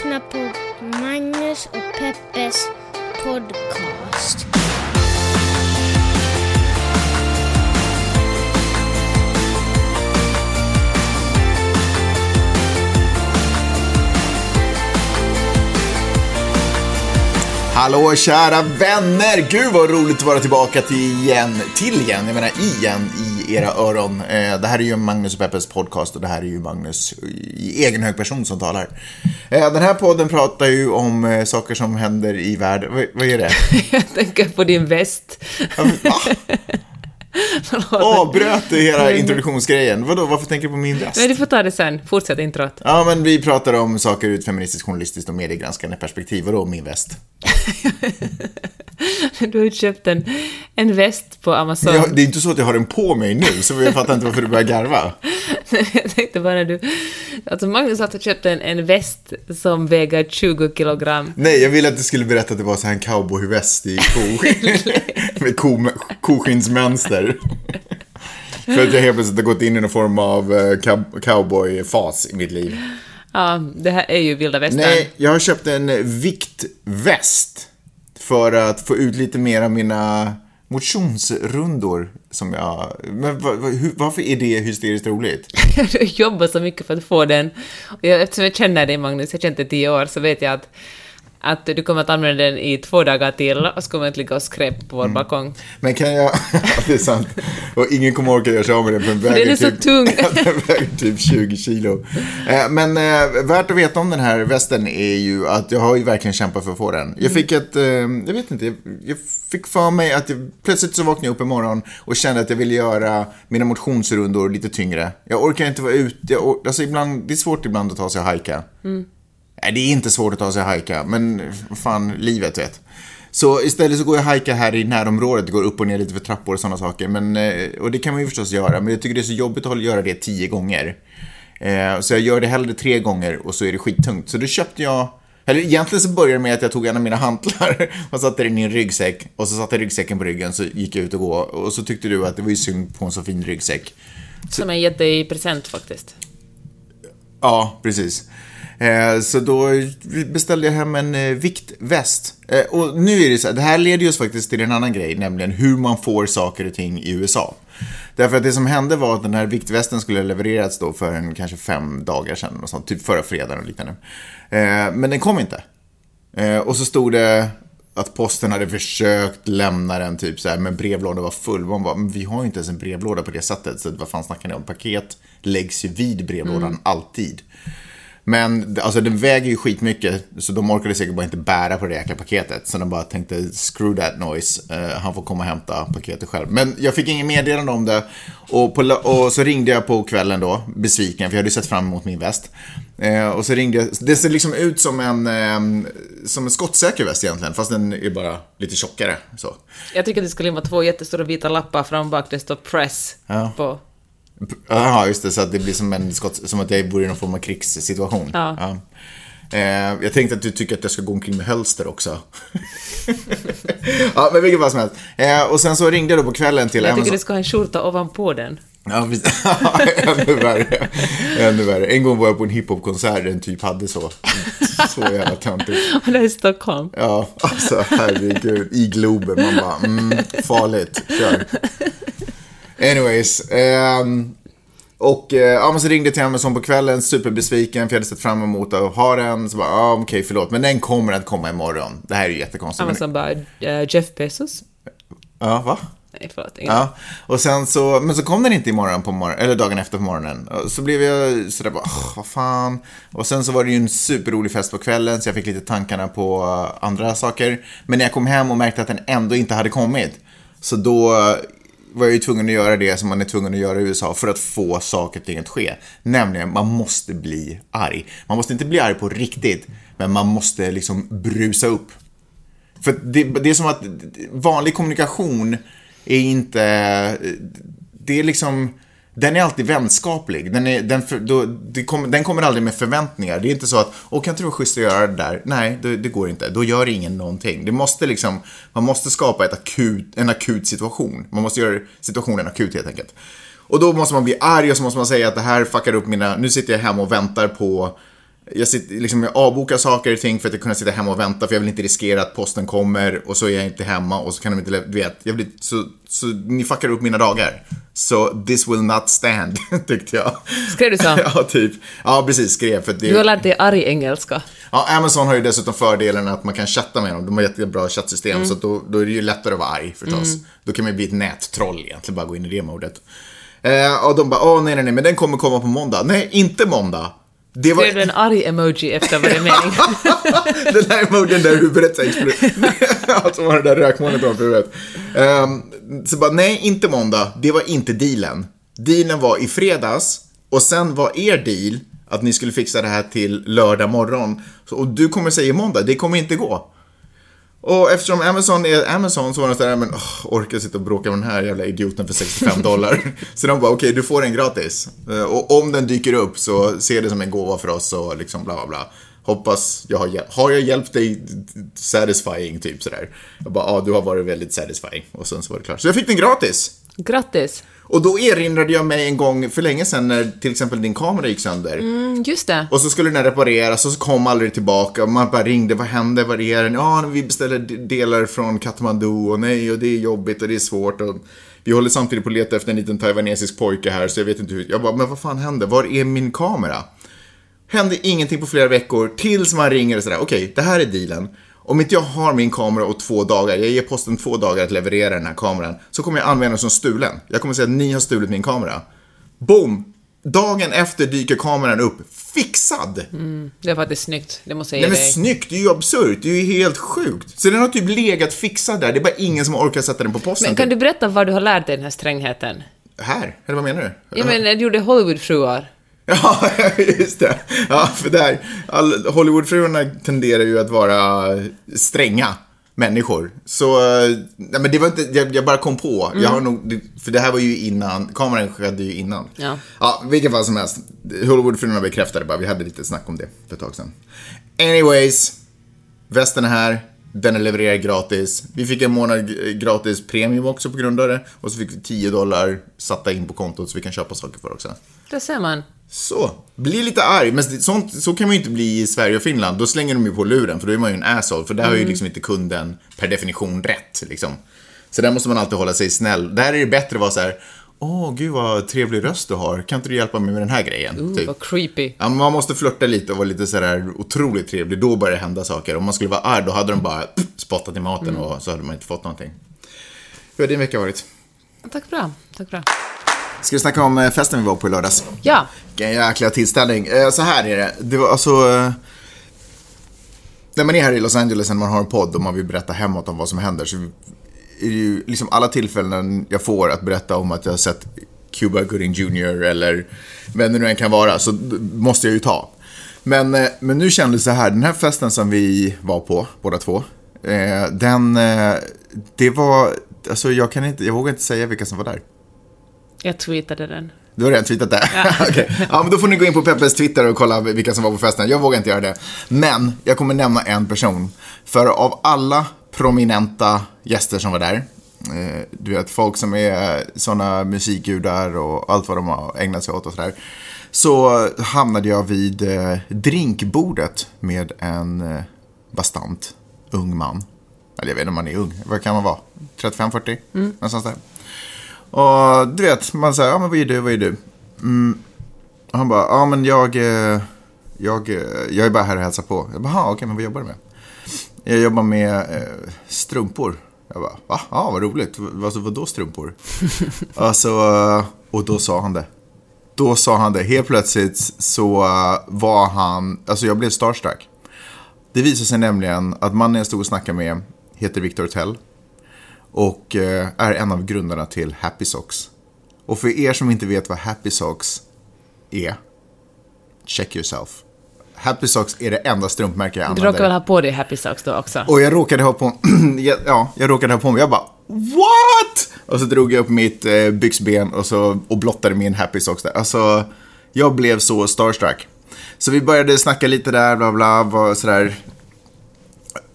lyssnar på Magnus och Peppes podcast. Hallå kära vänner! Gud vad roligt att vara tillbaka till igen, till igen, jag menar igen i era öron. Eh, det här är ju Magnus och Peppes podcast och det här är ju Magnus i egen hög person som talar. Eh, den här podden pratar ju om eh, saker som händer i världen. Vad, vad är det? Jag tänker på din väst. Va? Avbröt du hela introduktionsgrejen? Vadå, varför tänker du på min väst? Men du får ta det sen. Fortsätt introt. Ja, men vi pratar om saker ur ett feministiskt, journalistiskt och mediegranskande perspektiv. Vadå min väst? Du har ju köpt en, en väst på Amazon. Jag, det är inte så att jag har den på mig nu, så jag fattar inte varför du börjar garva. Jag tänkte bara när du... Alltså Magnus har köpt en, en väst som väger 20 kilogram. Nej, jag ville att du skulle berätta att det var så här en cowboyväst i koskinn. med ko, koskinnsmönster. För att jag helt plötsligt har gått in i någon form av eh, cow- cowboyfas i mitt liv. Ja, det här är ju vilda västern. Nej, jag har köpt en viktväst. För att få ut lite mer av mina motionsrundor. Som jag... Men varför är det hysteriskt roligt? Du har jobbat så mycket för att få den. Och jag, eftersom jag känner dig Magnus, jag har känt dig i tio år, så vet jag att, att du kommer att använda den i två dagar till och så kommer att ligga och skräp på vår Mm. balkong. Men kan jag... det är sant. Och ingen kommer orka göra sig av med den för den väger den är så typ... tung. den väger typ 20 kilo. Eh, Men eh, värt att veta om den här västen är ju att jag har ju verkligen kämpat för att få den. Jag fick ett... Eh, jag vet inte. Jag, fick för mig att jag, plötsligt så vaknade jag upp en morgon och kände att jag ville göra mina motionsrundor lite tyngre. Jag orkar inte vara ute. Jag, alltså ibland, det är svårt ibland att ta sig och hajka. Nej, det är inte svårt att ta sig hajka, men fan, livet vet. Så istället så går jag hajka här i närområdet, går upp och ner lite för trappor och sådana saker. Men, eh, och det kan man ju förstås göra, men jag tycker det är så jobbigt att göra det tio gånger. Eh, Så jag gör det hellre tre gånger och så är det skittungt. Så då köpte jag, eller egentligen så började det med att jag tog en av mina hantlar och satte den i en ryggsäck. Och så satte jag ryggsäcken på ryggen, så gick jag ut och gå. Och så tyckte du att det var ju synd på en så fin ryggsäck. Som jag gett dig i present faktiskt. Ja, precis. Eh, Så då beställde jag hem en eh, viktväst. Eh, Och nu är det så här, det här leder oss faktiskt till en annan grej, nämligen hur man får saker och ting i USA. Därför att det som hände var att den här viktvästen skulle levererats då för en kanske fem dagar sedan, och sånt, typ förra fredagen och liknande. Men den kom inte. Och så stod det att posten hade försökt lämna den typ så här, men brevlådan var full. Man bara, vi har ju inte ens en brevlåda på det sättet, så vad fan snackar ni om? Paket läggs ju vid brevlådan alltid. Men alltså den väger ju skitmycket, så de orkade säkert bara inte bära på det jäkla paketet. Så de bara tänkte, screw that noise, eh, han får komma och hämta paketet själv. Men jag fick ingen meddelande om det. Och, på, och så ringde jag på kvällen då, besviken, för jag hade ju sett fram emot min väst. Eh, och så ringde jag, det ser liksom ut som en, eh, som en skottsäker väst egentligen, fast den är bara lite tjockare. Så. Jag tycker att det skulle vara två jättestora vita lappar fram och bak, det står press Ja. på. Jaha, just det, så att det blir som, en skott, som att jag vore i någon form av krigssituation. Ja. Eh, jag tänkte att du tycker att jag ska gå omkring med hölster också. ja, men vilket fall som helst. Eh, och sen så ringde jag då på kvällen till Jag tycker Amazon. du ska ha en skjorta ovanpå den. Ja, visst. ännu värre. Ännu värre. En gång var jag på en hiphopkonsert där en typ hade så. Så jävla töntigt. Och det är i Stockholm. Ja, alltså herregud. I Globen. Man bara, mm, farligt. Kör. Anyways. ehm, och eh, ja, men så ringde till Amazon på kvällen, superbesviken för jag hade sett fram emot att ha den. Så bara, ja okej förlåt, men den kommer att komma imorgon. Det här är ju jättekonstigt. Men, Amazon bara, eh, Jeff Bezos? ja, va? Nej, förlåt. ingen. Ja, och sen så, men så kom den inte imorgon på morgonen, eller dagen efter på morgonen. Så blev jag sådär bara, "Åh, vad fan. Och sen så var det ju en superrolig fest på kvällen, så jag fick lite tankarna på eh, andra saker. Men när jag kom hem och märkte att den ändå inte hade kommit, så då var jag ju tvungen att göra det som man är tvungen att göra i USA för att få saker och ting att ske. Nämligen, man måste bli arg. Man måste inte bli arg på riktigt, men man måste liksom brusa upp. För det, det är som att vanlig kommunikation är inte... Det är liksom... Den är alltid vänskaplig. Den, är, den, för, då, det kom, den kommer aldrig med förväntningar. Det är inte så att, åh kan inte det vara schysst att göra det där? Nej, det, det går inte. Då gör ingen någonting. Det måste liksom, man måste skapa ett akut, en akut situation. Man måste göra situationen akut helt enkelt. Och då måste man bli arg och så måste man säga att det här fuckar upp mina, nu sitter jag hemma och väntar på jag, sitter, liksom, jag avbokar saker och ting för att jag kunna sitta hemma och vänta för jag vill inte riskera att posten kommer och så är jag inte hemma och så kan de inte, du vet, jag blir, så, så ni fuckar upp mina dagar. Så this will not stand, tyckte jag. Skrev du så? ja, typ. Ja, precis, skrev. För det, Du har lärt dig arg engelska. Ja, Amazon har ju dessutom fördelen att man kan chatta med dem. De har jättebra chattsystem, Mm. så då, då är det ju lättare att vara arg förstås. Då kan man ju bli ett nättroll egentligen, bara gå in i det modet. Eh, och de bara, åh nej, nej, nej, men den kommer komma på måndag. Nej, inte måndag. Det var... Skrev du en arg emoji efter varje mening? den där emojin där huvudet exploderade. alltså var det där rökmolnet ovanför huvudet. Ehm, så bara, nej, inte måndag. Det var inte dealen. Dealen var i fredags och sen var er deal att ni skulle fixa det här till lördag morgon. Och du kommer säga måndag, det kommer inte gå. Och eftersom Amazon är Amazon så var de sådär, men oh, orkar sitta och bråka med den här jävla idioten för 65 dollar. så de bara, okej, du får den gratis. Eh, Och om den dyker upp så se det som en gåva för oss och liksom bla bla bla. Hoppas jag har, hjäl- har jag hjälpt dig satisfying, typ sådär. Jag bara, ja, du har varit väldigt satisfying. Och sen så var det klart. Så jag fick den gratis. Grattis! Och då erinrade jag mig en gång för länge sedan när till exempel din kamera gick sönder. Mm, just det. Och så skulle den repareras och så kom aldrig tillbaka. Och man bara ringde, vad hände, vad är den? Ja, vi beställer delar från Kathmandu och nej, och det är jobbigt och det är svårt. Och vi håller samtidigt på att leta efter en liten taiwanesisk pojke här, så jag vet inte hur. Jag bara, men vad fan hände? Var är min kamera? Hände ingenting på flera veckor, tills man ringer och sådär, okej, det här är dealen. Om inte jag har min kamera och två dagar, jag ger posten två dagar att leverera den här kameran, så kommer jag använda den som stulen. Jag kommer säga att ni har stulit min kamera. Boom! Dagen efter dyker kameran upp, fixad! Det var faktiskt snyggt, det måste jag Nej ge men dig. snyggt, det är ju absurt, det är ju helt sjukt. Så den har typ legat fixad där, det är bara ingen som orkar sätta den på posten. Men kan typ. du berätta vad du har lärt dig den här strängheten? Här? Eller vad menar du? Ja, men du gjorde Hollywoodfruar. Ja, just det. Ja, för där, all, Hollywoodfruarna tenderar ju att vara stränga människor. Så, eh, nej men det var inte, jag, jag bara kom på. Jag har nog, för det här var ju innan, kameran skedde ju innan. Ja. Ja, vilken fall som helst. Hollywoodfruarna bekräftade bara, vi hade lite snack om det för ett tag sedan. Anyways, västen är här. Den är levererad gratis. Vi fick en månad gratis premium också på grund av det. Och så fick vi 10 dollar satta in på kontot så vi kan köpa saker för också. Där ser man. Så, bli lite arg. Men sånt, så kan man ju inte bli i Sverige och Finland. Då slänger de ju på luren, för då är man ju en asshole. För där har ju liksom inte kunden per definition rätt. Liksom. Så där måste man alltid hålla sig snäll. Där är det bättre att vara så här. Åh, gud vad trevlig röst du har. Kan inte du hjälpa mig med den här grejen? Ooh, typ. vad creepy. Ja, man måste flörta lite och vara lite sådär otroligt trevlig. Då börjar det hända saker. Om man skulle vara arg, då hade de bara pff, spottat i maten och så hade man inte fått någonting. Hur har din vecka varit? Tack bra, tack bra. Ska vi snacka om eh, festen vi var på i lördags? Ja, Vilken jäkla tillställning. Eh, Så här är det. Det var alltså... eh, När man är här i Los Angeles när man har en podd och man vill berätta hemåt om vad som händer så är det ju liksom alla tillfällen jag får att berätta om att jag har sett Cuba Gooding Jr. eller vem det nu än kan vara så måste jag ju ta. Men, men nu kändes det så här, den här festen som vi var på, båda två, den, det var, alltså jag kan inte, jag vågar inte säga vilka som var där. Jag tweetade den. Du har redan tweetat det? Ja. Okej. ja, men då får ni gå in på Peppes Twitter och kolla vilka som var på festen. Jag vågar inte göra det. Men jag kommer nämna en person. För av alla prominenta gäster som var där, eh, du vet folk som är sådana musikgudar och allt vad de har ägnat sig åt och sådär. Så hamnade jag vid eh, drinkbordet med en eh, bastant ung man. Eller jag vet inte om man är ung, vad kan man vara? 35-40? Någonstans där. Och du vet, man säger, ja men vad är du, vad är du? Mm. Och han bara, ja men jag, eh, jag, eh, jag är bara här och hälsar på. Jag bara, "Jaha, okej, men vad jobbar du med? Jag jobbar med eh, strumpor. Jag bara, va? Ja, vad roligt. Alltså, vadå strumpor? alltså, eh, och då sa han det. Då sa han det. Helt plötsligt så var han, alltså jag blev starstruck. Det visade sig nämligen att mannen jag stod och snackade med heter Victor Tell. Och eh, är en av grundarna till Happy Socks. Och för er som inte vet vad Happy Socks är, check yourself. Happy Socks är det enda strumpmärke jag Du använder. råkar väl ha på dig Happy Socks då också? Och jag råkade ha på ja, jag råkade ha på mig. Jag bara, what? Och så drog jag upp mitt eh, byxben och, så, och blottade min Happy Socks där. Alltså, jag blev så starstruck. Så vi började snacka lite där, bla bla, sådär.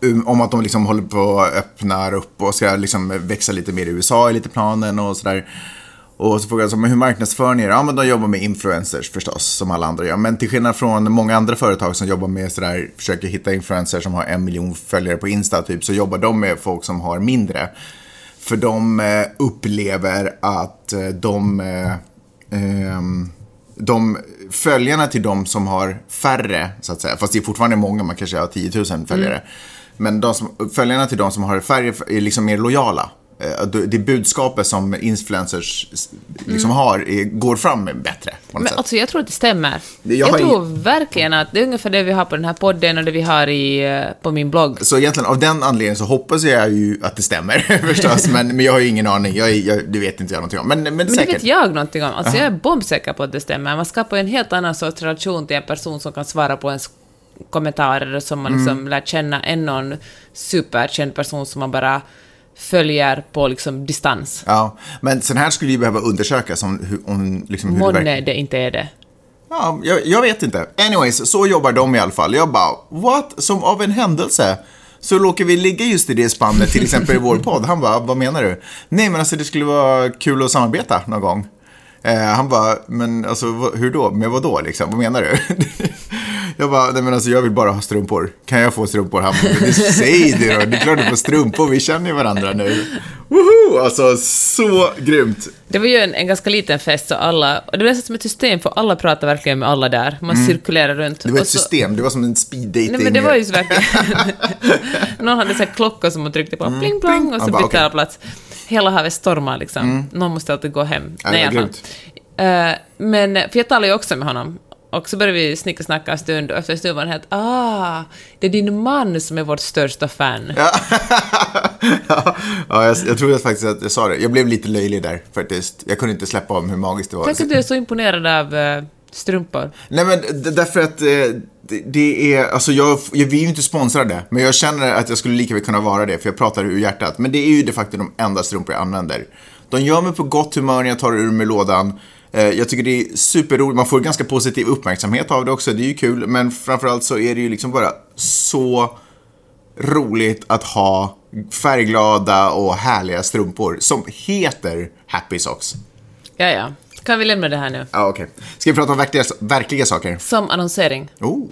Um, om att de liksom håller på att öppna upp och ska liksom växa lite mer i USA i lite planen och sådär. Och så frågade jag hur marknadsför ni er? Ja, men de jobbar med influencers förstås, som alla andra gör. Men till skillnad från många andra företag som jobbar med sådär, försöker hitta influencers som har en miljon följare på Insta typ, så jobbar de med folk som har mindre. För de eh, upplever att eh, de, eh, ehm, de följarna till de som har färre, så att säga, fast det är fortfarande många, man kanske har 10 000 följare. Mm. Men de som, följarna till de som har färre är liksom mer lojala. Eh, Det det budskapet som influencers liksom har är, går fram bättre. På något Men sätt. alltså, jag tror att det stämmer. Jag Jag, har tror verkligen att det är ungefär det vi har på den här podden och det vi har i, eh, på min blogg. Så egentligen av den anledningen så hoppas jag ju att det stämmer förstås. Men, men jag har ju ingen aning. Jag, jag, det vet inte jag någonting om. Men, men, Men det vet jag någonting om. Alltså jag är bombsäker på att det stämmer. Man skapar ju en helt annan sorts relation till en person som kan svara på ens kommentarer som man Mm. liksom lär känna än någon superkänd person som man bara följer på liksom distans. Ja, men sen här skulle ju behöva undersökas om, hur, om liksom, hur det Månne verkar. det inte är det. Ja, jag, jag vet inte. Anyways, så jobbar de i alla fall. Jag bara, what? Som av en händelse så råkar vi ligga just i det spannet, till exempel i vår podd. Han bara, vad menar du? Nej, men alltså det skulle vara kul att samarbeta någon gång. Eh, han bara, men alltså hur då? Med vad då liksom? Vad menar du? jag bara, nej men alltså jag vill bara ha strumpor. Kan jag få strumpor? Han bara, säg det då. Det är klart du får strumpor, vi känner ju varandra nu. Woho! Alltså så grymt. Det var ju en, en ganska liten fest, så alla... Och det blev som ett system, för alla pratade verkligen med alla där. Man cirkulerar runt. Mm. Det var ett så- system, det var som en speed dating. Nej men det var ju så verkligen... Någon hade så här klockor som man tryckte på, pling plong, och så Mm. Bytte. Mm. alla plats. Hela havet stormar liksom. Någon måste alltid gå hem. Ja, Nej, i var alla fall. Eh, men, för jag talade ju också med honom. Och så började vi snicka snacka en stund och efter en stund var det helt ah, det är din man som är vårt största fan. ja, ja jag, jag tror faktiskt att jag sa det. Jag blev lite löjlig där faktiskt. Jag kunde inte släppa om hur magiskt det var. Tänk att du är så imponerad av eh, strumpor. Nej men därför att eh, det, det är, alltså jag, jag, vi är ju inte sponsrade, men jag känner att jag skulle lika väl kunna vara det, för jag pratar ur hjärtat. Men det är ju de facto de enda strumpor jag använder. De gör mig på gott humör när jag tar ur mig lådan. Eh, Jag tycker det är superroligt, man får ganska positiv uppmärksamhet av det också, det är ju kul. Men framförallt så är det ju liksom bara så roligt att ha färgglada och härliga strumpor som heter Happy Socks. Ja, ja. Kan vi lämna det här nu? Ja, okej. Ska vi prata om verkliga, verkliga saker? Som annonsering. Oh.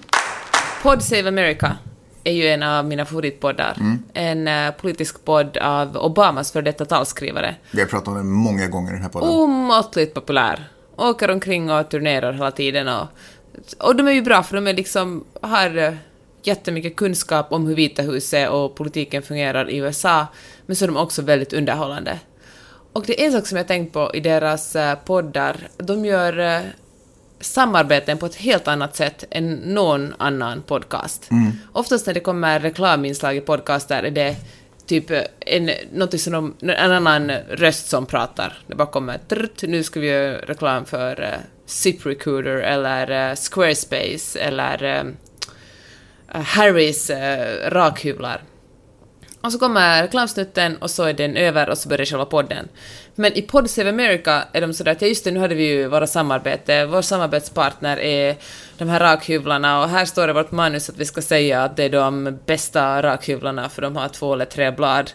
Pod Save America är ju en av mina favoritpoddar. En eh, politisk podd av Obamas för detta talskrivare. Vi har pratat om det många gånger i den här podden. Omåttligt populär. Åker omkring och turnerar hela tiden och, och de är ju bra för de är liksom, har eh, jättemycket kunskap om hur Vita huset och politiken fungerar i USA, men så är de också väldigt underhållande. Och det är en sak som jag tänkt på i deras eh, poddar, de gör eh, samarbeten på ett helt annat sätt än någon annan podcast. Oftast när det kommer reklaminslag i podcaster är det typ eh, en, något som de, en annan röst som pratar. Det bara kommer trrt, nu ska vi göra reklam för uh, ZipRecruiter eller uh, Squarespace eller uh, Harrys uh, rakhyvlar. Och så kommer reklamsnutten och så är den över och så börjar själva podden. Men i Pod Save America är de sådär att ja just det, nu hade vi ju våra samarbete, vår samarbetspartner är de här rakhyvlarna och här står det i vårt manus att vi ska säga att det är de bästa rakhyvlarna för de har två eller tre blad.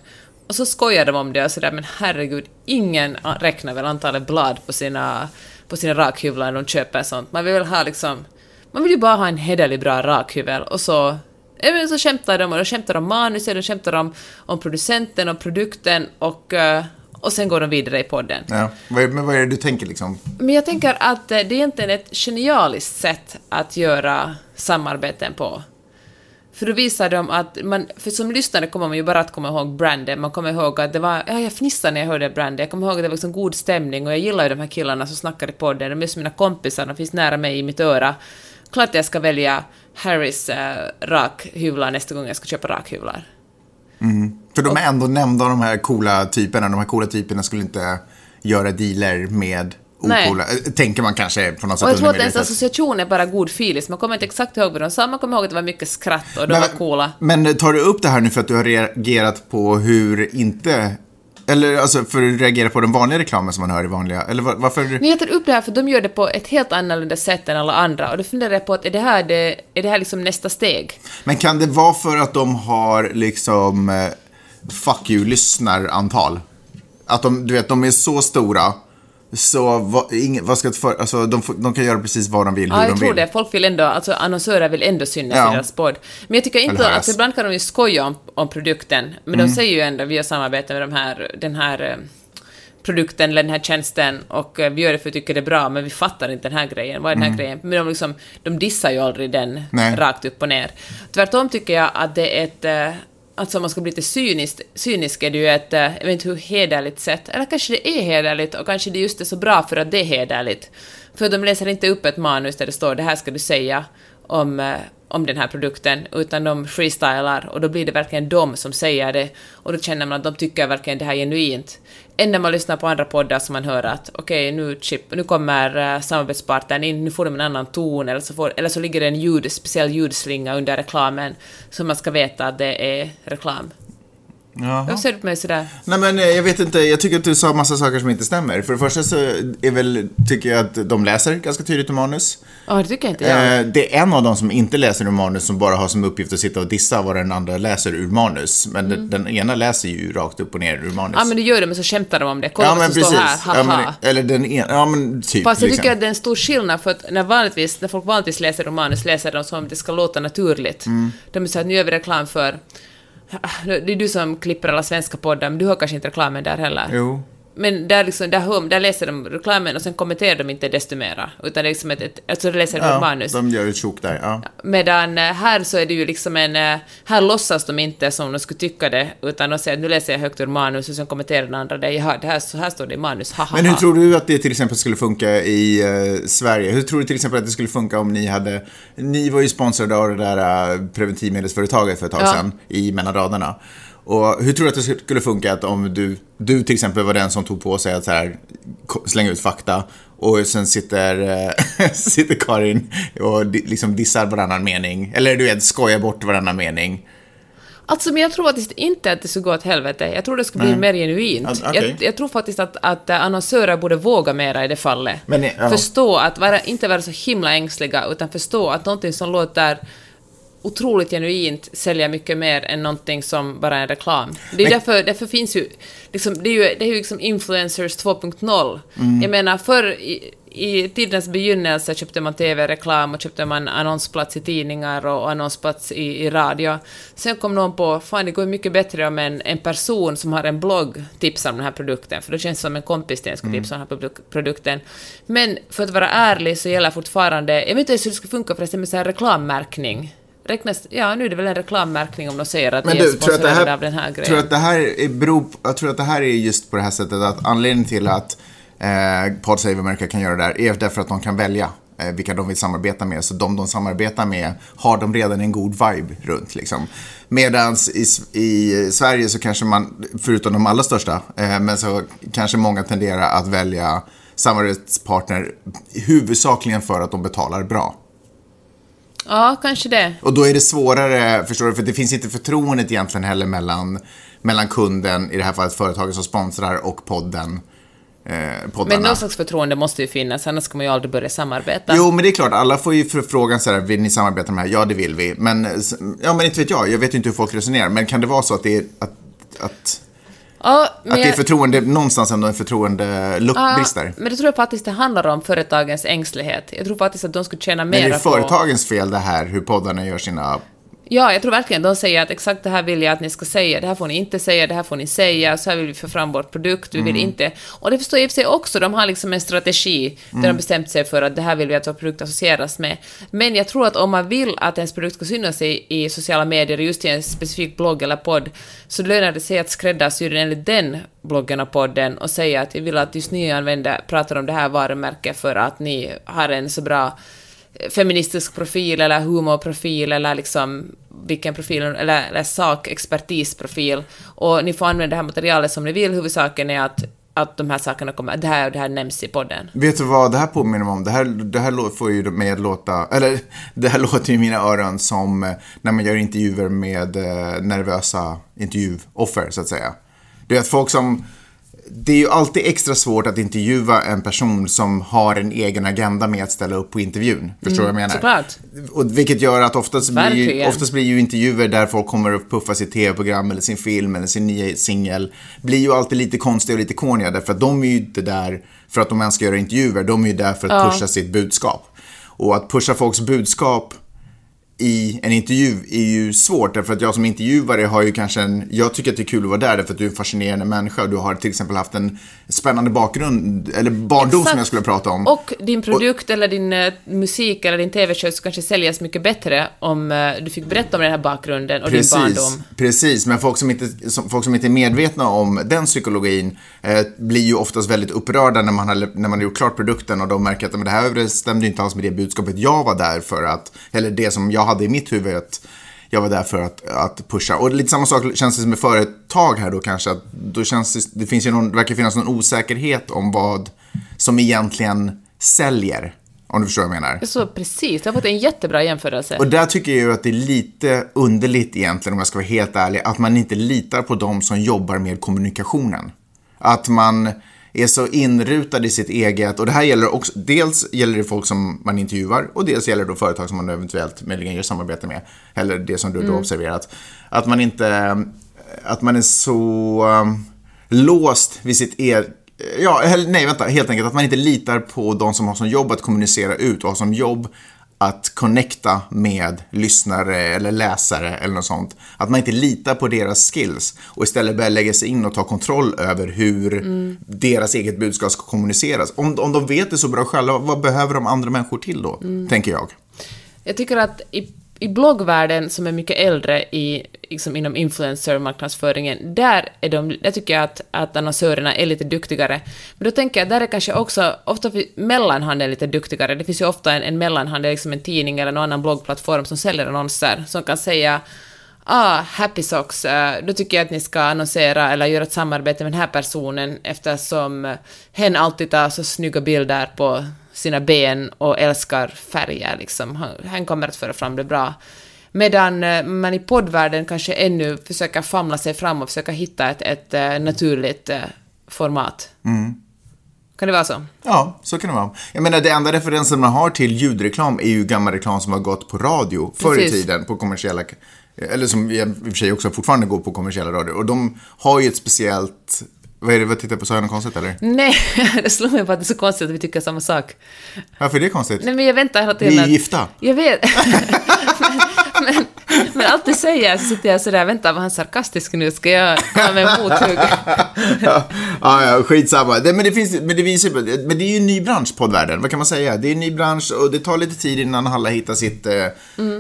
Och så skojar de om det och sådär men herregud, ingen räknar väl antalet blad på sina, på sina rakhyvlar när de köper sånt. Man vill väl ha liksom, man vill ju bara ha en hederlig bra rakhyvel och så Ja, men så skämtar de och de skämtar om manuset, de skämtar om, om producenten och produkten och, eh, och sen går de vidare i podden. Ja. Men vad är det du tänker liksom? Men jag tänker att eh, det är egentligen ett genialiskt sätt att göra samarbeten på. För då visar de att man, för som lyssnare kommer man ju bara att komma ihåg branden, man kommer ihåg att det var, ja jag fnissade när jag hörde branden, jag kommer ihåg att det var liksom god stämning och jag gillar ju de här killarna som snackar i podden, de är som mina kompisar, de finns nära mig i mitt öra. Klart jag ska välja Harrys äh, rakhyvlar nästa gång jag ska köpa rakhyvlar. För de är ändå nämnda de här coola typerna. De här coola typerna skulle inte göra dealer med ocoola. eh, Tänker man kanske på något sätt. Och jag tror att ens association är bara god filis. Man kommer inte exakt ihåg vad de sa, man kommer ihåg att det var mycket skratt och de var coola. Men tar du upp det här nu för att du har reagerat på hur inte... Eller alltså för att reagera på den vanliga reklamen som man hör i vanliga... Eller var- varför... Men jag tar upp det här för de gör det på ett helt annorlunda sätt än alla andra och då funderar jag på att är det här, det, är det här liksom nästa steg? Men kan det vara för att de har liksom eh, fuck you lyssnarantal? Att de, du vet, de är så stora Så vad, ingen, vad ska för, alltså, de, de kan göra precis vad de vill, hur Ja, de jag tror vill. det. Folk vill ändå, alltså annonsörer vill ändå synas Ja. i deras podd. Men jag tycker inte, höras. alltså ibland kan de ju skoja om, om produkten, men Mm. de säger ju ändå vi har samarbete med de här, den här eh, produkten eller den här tjänsten och eh, vi gör det för att vi tycker det är bra, men vi fattar inte den här grejen. Vad är den här grejen? Men de, liksom, de dissar ju aldrig den Mm. Nej. rakt upp och ner. Tvärtom tycker jag att det är ett eh, Alltså om man ska bli lite cynisk, cynisk är det ju ett, eh, jag vet inte hur hederligt sätt, eller kanske det är hederligt och kanske det just är så bra för att det är hederligt. För de läser inte upp ett manus där det står det här ska du säga om, eh, om den här produkten, utan de freestylar och då blir det verkligen de som säger det och då känner man att de tycker verkligen det här är genuint. Än när man lyssnar på andra poddar som man hör att okej, nu, chip, nu kommer uh, samarbetspartnern in, nu får de en annan ton, eller så, får, eller så ligger det en ljud, speciell ljudslinga under reklamen, så man ska veta att det är reklam. Jaha. Varför ser du på mig sådär? Nej men eh, jag vet inte, jag tycker att du sa massa saker som inte stämmer. För det första så är väl, tycker jag att de läser ganska tydligt ur manus. Ja, det tycker inte jag. Eh, det är en av dem som inte läser ur manus som bara har som uppgift att sitta och dissa vad den andra läser ur manus. Men den, den ena läser ju rakt upp och ner ur manus. Mm. Ja, men det gör det, men så skämtar de om det. Kolla Ja, vad men som står precis. här, Ja, haha. men, eller den ena, ja men typ. Fast jag liksom. tycker att det är en stor skillnad för att när, vanligtvis, när folk vanligtvis läser romanus läser de som det ska låta naturligt. Mm. De säger att nu gör vi reklam för... Ah, det är du som klipper alla svenska poddar, men du har kanske inte reklamen där heller. Jo. Men där, liksom, där, hör, där läser de reklamen och sen kommenterar de inte desto mera. Utan det är liksom ett, ett alltså de läser Ja, manus. de gör ett tjok där. Ja. Medan eh, här så är det ju liksom en... eh, Här låtsas de inte som de skulle tycka det, utan de säger att nu läser jag högt ur manus och sen kommenterar den andra det. Jaha, det här, så här står det i manus, haha. Men hur tror du att det till exempel skulle funka i eh, Sverige? Hur tror du till exempel att det skulle funka om ni hade... Ni var ju sponsrade av det där uh, preventivmedelsföretaget för ett tag Ja. sedan i mellan raderna. Och hur tror du att det skulle funka att om du, du till exempel var den som tog på sig att så här, slänga ut fakta och sen sitter, eh, sitter Karin och liksom dissar varannan mening. Eller du vet, skojar bort varannan mening. Alltså, men jag tror faktiskt inte att det skulle gå åt helvete. Jag tror det skulle bli mer genuint. Ah, okej. Jag, jag tror faktiskt att, att eh, annonsörer borde våga mera i det fallet. Men, ja. Förstå att vara, inte vara så himla ängsliga, utan förstå att någonting som låter otroligt genuint säljer mycket mer än någonting som bara är reklam. Det är Men- därför, därför finns ju, liksom, det är ju, det är ju liksom influencers 2.0. Mm. Jag menar, förr i, i tidens begynnelse köpte man TV-reklam och köpte man annonsplats i tidningar och annonsplats i, i radio. Sen kom någon på, fan det går ju mycket bättre om en, en person som har en blogg tipsar om den här produkten, för då känns det som en kompis till en skulle tipsa om den här produ- produkten. Men för att vara ärlig så gäller fortfarande, jag vet inte hur det ska funka förresten med så här reklammärkning. Räknas, ja, nu är det väl en reklammärkning om de säger att Men vi är du, sponsrade här, av den här grejen. tror att det här är beror, jag tror att det här är just på det här sättet att anledningen till att eh, Pod Save America kan göra det där är därför att de kan välja eh, vilka de vill samarbeta med. Så de de samarbetar med har de redan en god vibe runt liksom. Medans i, i Sverige så kanske man, förutom de allra största, eh, men så kanske många tenderar att välja samarbetspartner huvudsakligen för att de betalar bra. Ja, kanske det. Och då är det svårare, förstår du, för det finns inte förtroendet egentligen heller mellan, mellan kunden, i det här fallet företaget som sponsrar, och podden. Eh, poddarna. Men någon slags förtroende måste ju finnas, annars ska man ju aldrig börja samarbeta. Jo, men det är klart, alla får ju förfrågan så här, vill ni samarbeta med det här? Ja, det vill vi. Men, ja, men inte vet jag, jag vet ju inte hur folk resonerar, men kan det vara så att det är, att, att, Ja, men att det är förtroende, någonstans ändå en förtroendeluck Ja, brister? men det tror jag faktiskt det handlar om företagens ängslighet. Jag tror faktiskt att de skulle tjäna Men är mera det på... företagens fel det här, hur poddarna gör sina... Ja, jag tror verkligen de säger att exakt det här vill jag att ni ska säga, det här får ni inte säga, det här får ni säga, så här vill vi få fram vår produkt, vi vill Mm. inte... Och det förstår jag i och för sig också, de har liksom en strategi där Mm. de bestämt sig för att det här vill vi att vår produkt associeras med. Men jag tror att om man vill att ens produkt ska synas i, i sociala medier, just i en specifik blogg eller podd, så lönar det sig att skräddarsy den enligt den bloggen och podden och säga att vi vill att just ni använder, pratar om det här varumärket för att ni har en så bra feministisk profil eller humorprofil eller liksom vilken profil, eller, eller sak, expertisprofil. Och ni får använda det här materialet som ni vill. Huvudsaken är att, att de här sakerna kommer, det här och det här nämns i podden. Vet du vad det här påminner mig om? Det här, det här får ju mig att låta, eller det här låter i mina öron som eh, när man gör intervjuer med eh, nervösa intervjuoffer, så att säga. Du vet, folk som det är ju alltid extra svårt att intervjua en person som har en egen agenda med att ställa upp på intervjun. Förstår du vad jag menar? såklart. Och vilket gör att oftast blir, ju, oftast blir ju intervjuer där folk kommer upp puffa sitt tv-program eller sin film eller sin nya singel blir ju alltid lite konstiga och lite korniga därför att de är ju inte där för att de ens ska göra intervjuer, de är ju där för att pusha sitt budskap. Och att pusha folks budskap i en intervju är ju svårt därför att jag som intervjuare har ju kanske en, jag tycker att det är kul att vara där därför att du är en fascinerande människa och du har till exempel haft en spännande bakgrund, eller barndom som jag skulle prata om. Och din produkt eller din eh, musik eller din TV-show skulle kanske säljas mycket bättre om eh, du fick berätta om den här bakgrunden och din Precis, barndom. precis. Men folk som, inte, som, folk som inte är medvetna om den psykologin eh, blir ju oftast väldigt upprörda när man, har, när man har gjort klart produkten och de märker att men det här överensstämde inte alls med det budskapet jag var där för att, eller det som jag hade i mitt huvud att jag var där för att, att pusha. Och lite samma sak känns det som med företag här då kanske. Att då känns det, det finns ju någon, verkar finnas någon osäkerhet om vad som egentligen säljer. Om du förstår vad jag menar. Så precis, jag har fått en jättebra jämförelse. Och där tycker jag ju att det är lite underligt egentligen, om jag ska vara helt ärlig, att man inte litar på de som jobbar med kommunikationen. Att man är så inrutad i sitt eget, och det här gäller också, dels gäller det folk som man intervjuar och dels gäller det då företag som man eventuellt möjligen gör samarbete med, eller det som du då observerat. Att man inte, att man är så um, låst vid sitt eget Ja, nej vänta, helt enkelt att man inte litar på de som har som jobb att kommunicera ut och har som jobb att connecta med lyssnare eller läsare eller något sånt. Att man inte litar på deras skills och istället börjar lägga sig in och ta kontroll över hur deras eget budskap ska kommuniceras. Om, om de vet det så bra själva, vad behöver de andra människor till då? Tänker jag. Jag tycker att i, i bloggvärlden, som är mycket äldre i, liksom inom influencer-marknadsföringen, där är de, jag tycker att, att annonsörerna är lite duktigare. Men då tänker jag, där är kanske också, ofta mellanhanden lite duktigare. Det finns ju ofta en, en mellanhand, liksom en tidning eller någon annan bloggplattform som säljer annonser, som kan säga Ah, Happy Socks, eh, då tycker jag att ni ska annonsera eller göra ett samarbete med den här personen eftersom hen alltid tar så snygga bilder på sina ben och älskar färger liksom. Han, han kommer att föra fram det bra. Medan eh, man i poddvärlden kanske ännu försöker famla sig fram och försöka hitta ett, ett eh, naturligt eh, format. Kan det vara så? Ja, så kan det vara. Jag menar, det enda referensen man har till ljudreklam är ju gammal reklam som har gått på radio förr i tiden, på kommersiella, eller som i och för sig också fortfarande går på kommersiella radio. Och de har ju ett speciellt, vad är det, vad tittar på, sa jag något konstigt eller? Nej, det slår mig på att det är så konstigt att vi tycker samma sak. Varför är det konstigt? Nej, men jag väntar hela tiden Vi är gifta. Jag vet. men, men, men allt du säger så sitter jag sådär, vänta, var han sarkastisk nu? Ska jag med en mothugg? ja, ja, skitsamma. Det, men, det finns, men det visar men det är ju en ny bransch, poddvärlden. Vad kan man säga? Det är en ny bransch och det tar lite tid innan alla hittar sitt, eh,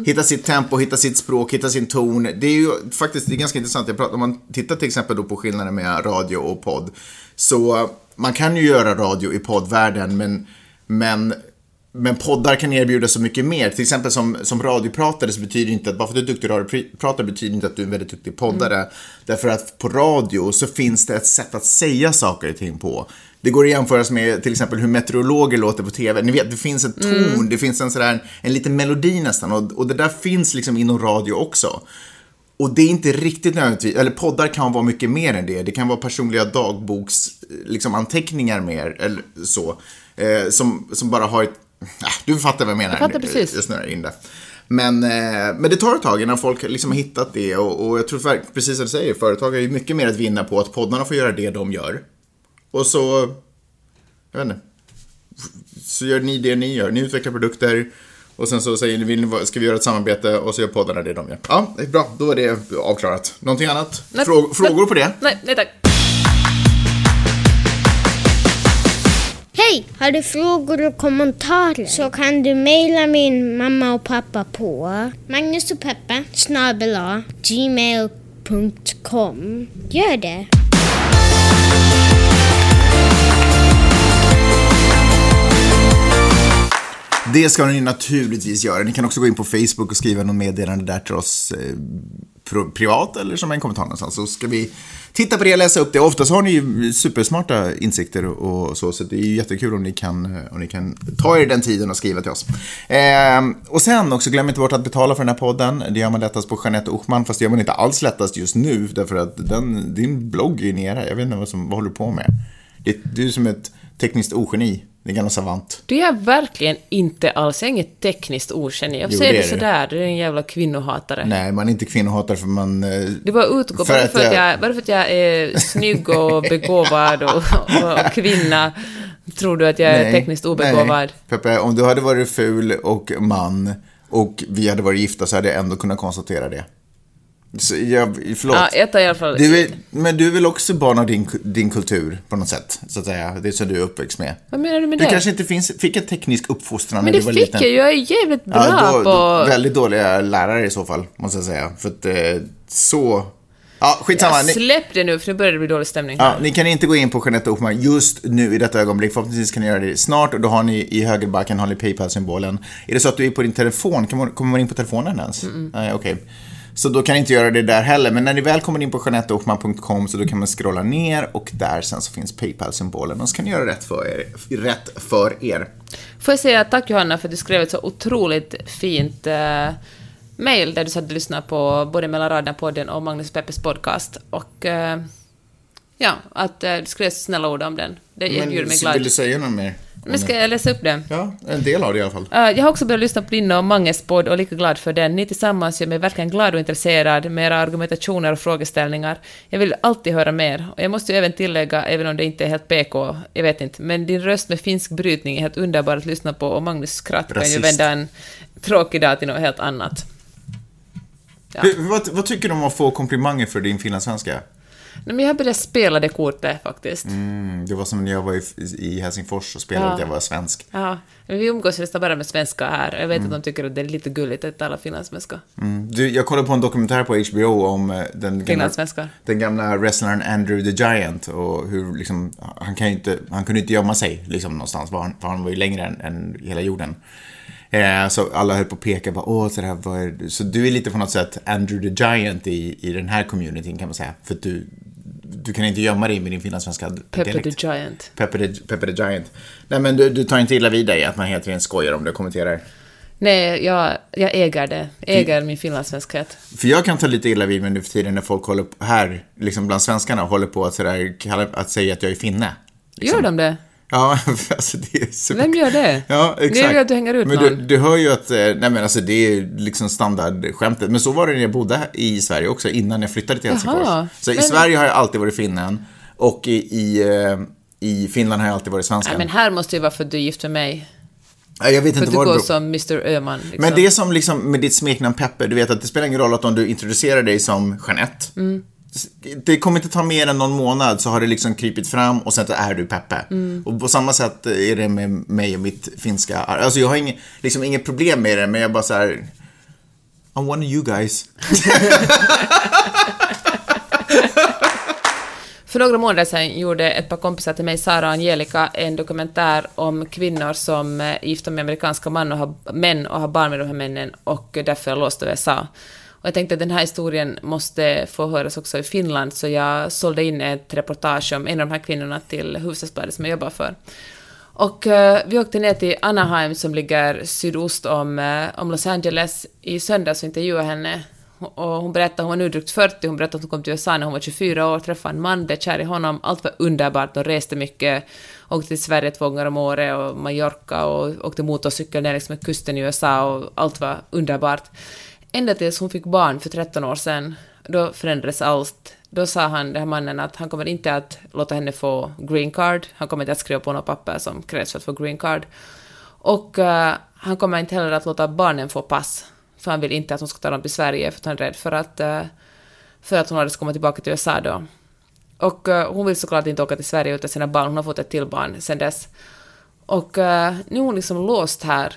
hittar sitt tempo, hittar sitt språk, hittar sin ton. Det är ju faktiskt det är ganska intressant. Jag pratar, om man tittar till exempel då på skillnaden med radio och podd. Så man kan ju göra radio i poddvärlden, men, men men poddar kan erbjuda så mycket mer. Till exempel som, som radiopratare så betyder inte att bara för att du är duktig radiopratare betyder inte att du är en väldigt duktig poddare. Därför att på radio så finns det ett sätt att säga saker och ting på. Det går att jämföras med till exempel hur meteorologer låter på TV. Ni vet, det finns en ton, det finns en sådär, en liten melodi nästan. Och, och det där finns liksom inom radio också. Och det är inte riktigt nödvändigtvis, eller poddar kan vara mycket mer än det. Det kan vara personliga dagboks, liksom anteckningar mer, eller så. Eh, som, som bara har ett, du fattar vad jag menar. Jag fattar precis. Jag snurrar in det. Men, eh, men det tar ett tag innan folk liksom har hittat det och, och jag tror precis som du säger, företag har ju mycket mer att vinna på att poddarna får göra det de gör. Och så, jag vet inte, så gör ni det ni gör. Ni utvecklar produkter och sen så säger ni, vill ni, ska vi göra ett samarbete och så gör poddarna det de gör. Ja, det är bra. Då är det avklarat. Någonting annat? Nej, Frå- nej. frågor på det? Nej, nej tack. Hej! Har du frågor och kommentarer så kan du mejla min mamma och pappa på Magnus och Peppe snabel-a gmail.com. Gör det! Det ska ni naturligtvis göra. Ni kan också gå in på Facebook och skriva något meddelande där till oss. Eh, privat eller som en kommentar någonstans. Så ska vi titta på det och läsa upp det. Oftast har ni ju supersmarta insikter och så, så det är ju jättekul om ni kan, eh, om ni kan ta er den tiden och skriva till oss. Eh, och sen också, glöm inte bort att betala för den här podden. Det gör man lättast på Jeanette Ochman, fast det gör man inte alls lättast just nu, därför att den, din blogg är nere. Jag vet inte vad, som, vad håller du på med. Det, du är som ett tekniskt ogeni, en gammal savant. Det är verkligen inte alls. Jag är inget tekniskt ogeni. Jag Jo, säger det det, är du. sådär, du är en jävla kvinnohatare. Nej, man är inte kvinnohatare för man... eh, Det bara utgår, För bara för, att jag- bara för att jag är snygg och begåvad och, och, kvinna, tror du att jag är tekniskt obegåvad? Nej. Peppe, om du hade varit ful och man och vi hade varit gifta så hade jag ändå kunnat konstatera det. Så jag, förlåt. Ja, jag tar i alla fall... du är, men du är väl också barn av din, din kultur på något sätt, så att säga. Det som du är uppväxt med. Vad menar du med Du det? kanske inte finns, fick en teknisk uppfostran Men när det du var fick liten. jag ju. Jag är jävligt bra Ja, då, på... då, väldigt dåliga lärare i så fall, måste jag säga. För att eh, så... Ja, skitsamma. Ni, Släpp det nu, för nu börjar det bli dålig stämning. Ja, ni kan inte gå in på Jeanette Ochman just nu i detta ögonblick. Förhoppningsvis kan ni göra det snart och då har ni i högerbacken har ni Paypal-symbolen. Är det så att du är på din telefon, kan man, kommer man in på telefonen ens? Nej, okej. Så då kan ni inte göra det där heller. Men när ni väl kommer in på JeanetteOchman.com så då kan man scrolla ner och där sen så finns Paypal-symbolen och så kan ni göra rätt för er. Rätt för er. Får jag säga tack Johanna för att du skrev ett så otroligt fint uh, mail där du satt och lyssnade på både Mellan raderna-podden och Magnus Peppes podcast. Och eh, ja, att eh, du skrev så snälla ord om den. Det gjorde mig glad. vill du säga något mer? Men ska jag läsa upp det? Ja, en del av det i alla fall. Eh, jag har också börjat lyssna på din och Manges podd och är lika glad för den. Ni tillsammans gör mig verkligen glad och intresserad med era argumentationer och frågeställningar. Jag vill alltid höra mer. Och jag måste ju även tillägga, även om det inte är helt PK, jag vet inte, men din röst med finsk brytning är helt underbar att lyssna på och Magnus skratt kan ju vända en tråkig dag till något helt annat. Ja. Vad, vad tycker du om att få komplimanger för din finlandssvenska? Nej, men jag har börjat spela det kortet faktiskt. Mm, det var som när jag var i, i Helsingfors och spelade Ja. att jag var svensk. Ja, men vi umgås nästan bara med svenskar här. Jag vet att de tycker att det är lite gulligt att tala finlandssvenska. Mm. Du, jag kollade på en dokumentär på HBO om eh, den gamla, den gamla wrestlern Andrew the Giant och hur liksom, han, kan inte, han kunde inte gömma sig liksom någonstans, för han, för han var ju längre än, än hela jorden. Eh, så alla höll på att peka på, åh, så, där, vad är det? så du är lite på något sätt Andrew the Giant i, i den här communityn kan man säga. För du, du kan inte gömma dig med din finlandssvenska Pepper the dialekt. Giant. Pepper the, Pepper the Giant. Nej men du, du tar inte illa vid dig att man helt enkelt skojar om det och kommenterar. Nej, jag, jag äger det. Äger min finlandssvenskhet. För jag kan ta lite illa vid mig nu för tiden när folk håller på, här, liksom bland svenskarna, håller på att, sådär, att säga att jag är finne. Gör de det? Ja, alltså det är så... Vem gör det? Ja, exakt. Det är ju att du hänger ut Men du, någon. du hör ju att, eh, nej men alltså det är liksom standardskämtet. Men så var det när jag bodde i Sverige också, innan jag flyttade till Helsingfors. Jaha, Så i men- Sverige har jag alltid varit finnen. Och i, i, eh, i Finland har jag alltid varit svenskan. Nej, men här måste ju vara för att du är gift med mig. Jag vet För inte att du vad går som Mr Öhman. Liksom. Men det är som liksom med ditt smeknamn Peppe, du vet att det spelar ingen roll att om du introducerar dig som Jeanette. Mm. Det kommer inte ta mer än någon månad så har det liksom krypit fram och sen så är du Peppe. Mm. Och på samma sätt är det med mig och mitt finska. Alltså jag har inget, liksom inget problem med det, men jag bara så här. I'm one of you guys. För några månader sedan gjorde ett par kompisar till mig, Sara och Angelica, en dokumentär om kvinnor som är gifta med amerikanska man och har, män och har barn med de här männen och därför är låsta i USA. Och jag tänkte att den här historien måste få höras också i Finland, så jag sålde in ett reportage om en av de här kvinnorna till Hufvudstadsbladet som jag jobbar för. Och eh, vi åkte ner till Anaheim som ligger sydost om, eh, om Los Angeles i söndags och intervjuade henne. Och hon berättade, hon var nu drygt 40, hon berättade att hon kom till USA när hon var 24 år, träffade en man, blev kär i honom, allt var underbart, de reste mycket, åkte till Sverige två gånger om året och Mallorca och åkte motorcykel ner längs med kusten i USA och allt var underbart. Ända tills hon fick barn för 13 år sedan, då förändrades allt. Då sa han, den här mannen, att han kommer inte att låta henne få green card, han kommer inte att skriva på något papper som krävs för att få green card. Och uh, han kommer inte heller att låta barnen få pass, för han vill inte att hon ska ta dem till Sverige, för att han är rädd för att, uh, för att hon hade ska komma tillbaka till USA då. Och uh, hon vill såklart inte åka till Sverige utan sina barn, hon har fått ett till barn sen dess. Och nu är hon liksom låst här.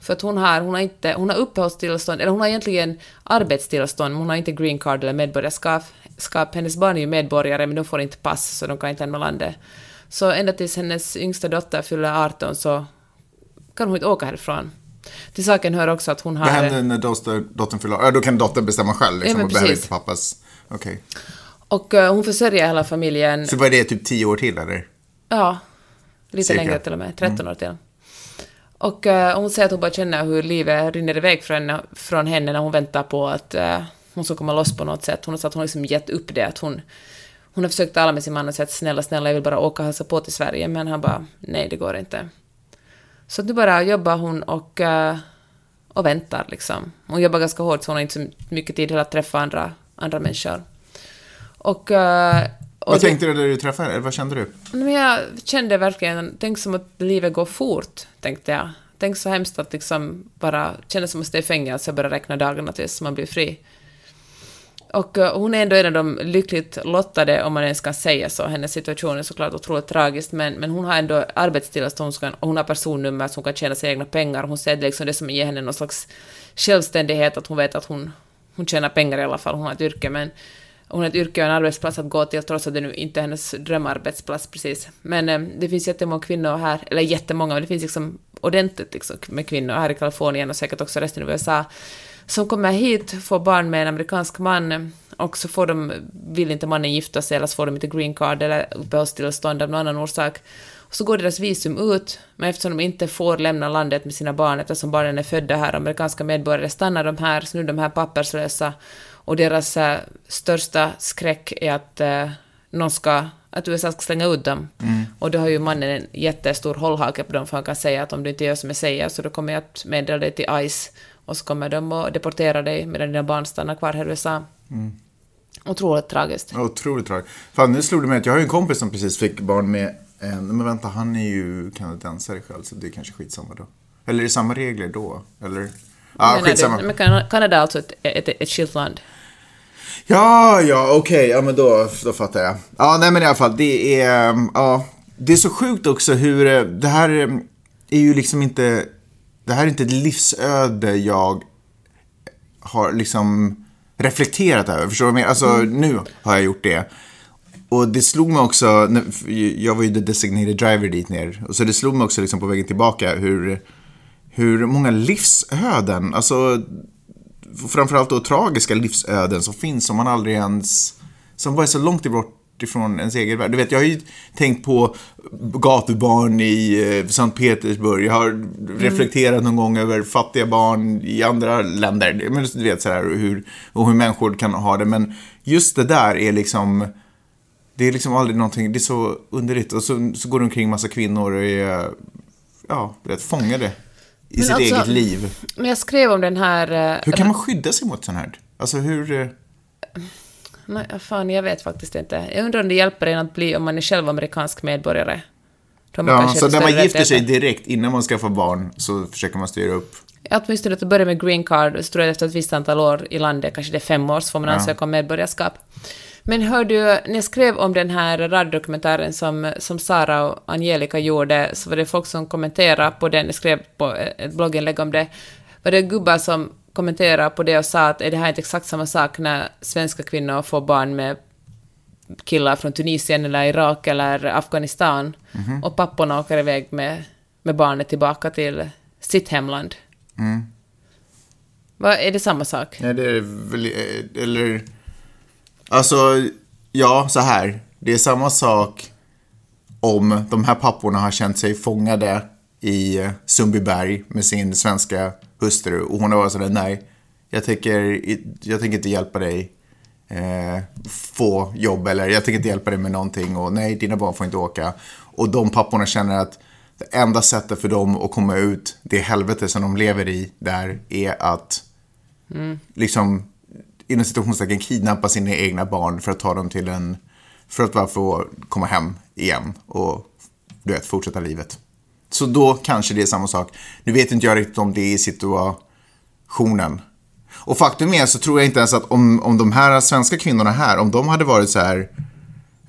För att hon har, hon har inte, hon har uppehållstillstånd, eller hon har egentligen arbetstillstånd, men hon har inte green card eller medborgarskap. Skap. Hennes barn är ju medborgare, men de får inte pass, så de kan inte lämna landet. Så ända tills hennes yngsta dotter fyller 18 så kan hon inte åka härifrån. Till saken hör också att hon har... Vad händer när dotter, dottern fyller? Ja, då kan dottern bestämma själv liksom, Ja, och behöver inte pappas. Okej. Och eh, hon försörjer hela familjen. Så vad är det, typ tio år till eller? Ja, lite Cirka. längre till och med. 13 år till. Och uh, hon säger att hon bara känner hur livet rinner iväg från henne, från henne när hon väntar på att uh, hon ska komma loss på något sätt. Hon har sagt att hon har liksom gett upp det. Att hon, hon har försökt tala med sin man och sagt snälla, snälla, jag vill bara åka och hälsa på till Sverige. Men han bara, nej, det går inte. Så nu bara jobbar hon och, uh, och väntar liksom. Hon jobbar ganska hårt så hon har inte så mycket tid till att träffa andra, andra människor. Och, och vad det- tänkte du när du träffade henne? Vad kände du? men jag kände verkligen, tänk som att livet går fort, tänkte jag. Tänk så hemskt att liksom bara känna som att stå i fängelse och börja räkna dagarna tills man blir fri. Och eh, hon är ändå en av de lyckligt lottade, om man ens kan säga så. Hennes situation är såklart otroligt tragisk, men, men hon har ändå arbetstillstånd och hon har personnummer så hon kan tjäna sina egna pengar. Hon det liksom det som ger henne någon slags självständighet, att hon vet att hon, hon tjänar pengar i alla fall, hon har ett yrke, men hon har ett yrke och en arbetsplats att gå till, trots att det nu inte är hennes drömarbetsplats precis. Men eh, det finns jättemånga kvinnor här, eller jättemånga, men det finns liksom ordentligt liksom, med kvinnor här i Kalifornien och säkert också resten av USA, som kommer hit, får barn med en amerikansk man, och så får de, vill inte mannen gifta sig, eller så får de inte green card eller uppehållstillstånd av någon annan orsak. Och så går deras visum ut, men eftersom de inte får lämna landet med sina barn, eftersom barnen är födda här, amerikanska medborgare, stannar de här, så nu är de här papperslösa, och deras eh, största skräck är att eh, någon ska, att USA ska slänga ut dem. Och då har ju mannen en jättestor hållhake på dem, för han kan säga att om du inte gör som jag säger så då kommer jag att meddela dig till ICE, och så kommer de att deportera dig medan dina barn stannar kvar här i USA. Otroligt tragiskt. Otroligt tragiskt. Fan, nu slog det mig att jag har ju en kompis som precis fick barn med en, men vänta, han är ju kanadensare själv, så det är kanske skitsamma då. Eller är det samma regler då? Eller? Ja, är skitsamma. det, men Kan- Kanada är alltså ett, ett, ett skilt land. Ja, ja, okej, ja men då, då fattar jag. Ja, nej men i alla fall, det är, um, ja, det är så sjukt också hur, eh, det här um, är ju liksom inte, det här är inte ett livsöde jag har liksom reflekterat över, förstår du vad jag menar? Alltså nu har jag gjort det. Och det slog mig också, jag var ju the designated driver dit ner, och så det slog mig också liksom på vägen tillbaka hur, hur många livsöden, alltså framförallt då tragiska livsöden som finns som man aldrig ens, som är så långt bort ifrån ens egen värld. Du vet, jag har ju tänkt på gatubarn i eh, Sankt Petersburg. Jag har reflekterat någon gång över fattiga barn i andra länder. Men du vet sådär hur, och hur människor kan ha det. Men just det där är liksom, det är liksom aldrig någonting, det är så underligt. Och så, så går det omkring massa kvinnor och är, ja, du vet, fångade i Men sitt alltså- eget liv. Men jag skrev om den här... eh, Hur kan man skydda sig mot sånt här? Alltså hur... eh, Nej, fan, jag vet faktiskt inte. Jag undrar om det hjälper en att bli, om man är själv amerikansk medborgare. Ja, så när man gifter sig direkt innan man skaffar barn så försöker man styra upp. Åtminstone att börja med green card, så tror jag efter ett visst antal år i landet, kanske det är fem år, så får man ansöka om medborgarskap. Men hör du, när jag skrev om den här radiodokumentären som, som Sara och Angelica gjorde, så var det folk som kommenterade på den, jag skrev på ett blogginlägg om det, var det gubbar som kommenterade på det och sa att är det här inte exakt samma sak när svenska kvinnor får barn med killar från Tunisien eller Irak eller Afghanistan? Och papporna åker iväg med, med barnet tillbaka till sitt hemland. Vad, är det samma sak? Nej, det är väl... eh, Eller... Alltså, ja, så här. Det är samma sak om de här papporna har känt sig fångade i Sundbyberg med sin svenska hustru och hon har varit sådär, nej, jag tänker, jag tänker inte hjälpa dig eh, få jobb eller jag tänker inte hjälpa dig med någonting och nej, dina barn får inte åka. Och de papporna känner att det enda sättet för dem att komma ut det helvete som de lever i där är att liksom inom situationstecken kidnappa sina egna barn för att ta dem till en, för att bara få komma hem igen och du vet, fortsätta livet. Så då kanske det är samma sak. Nu vet inte jag riktigt om det är situationen. Och faktum är så tror jag inte ens att om, om de här svenska kvinnorna här, om de hade varit så här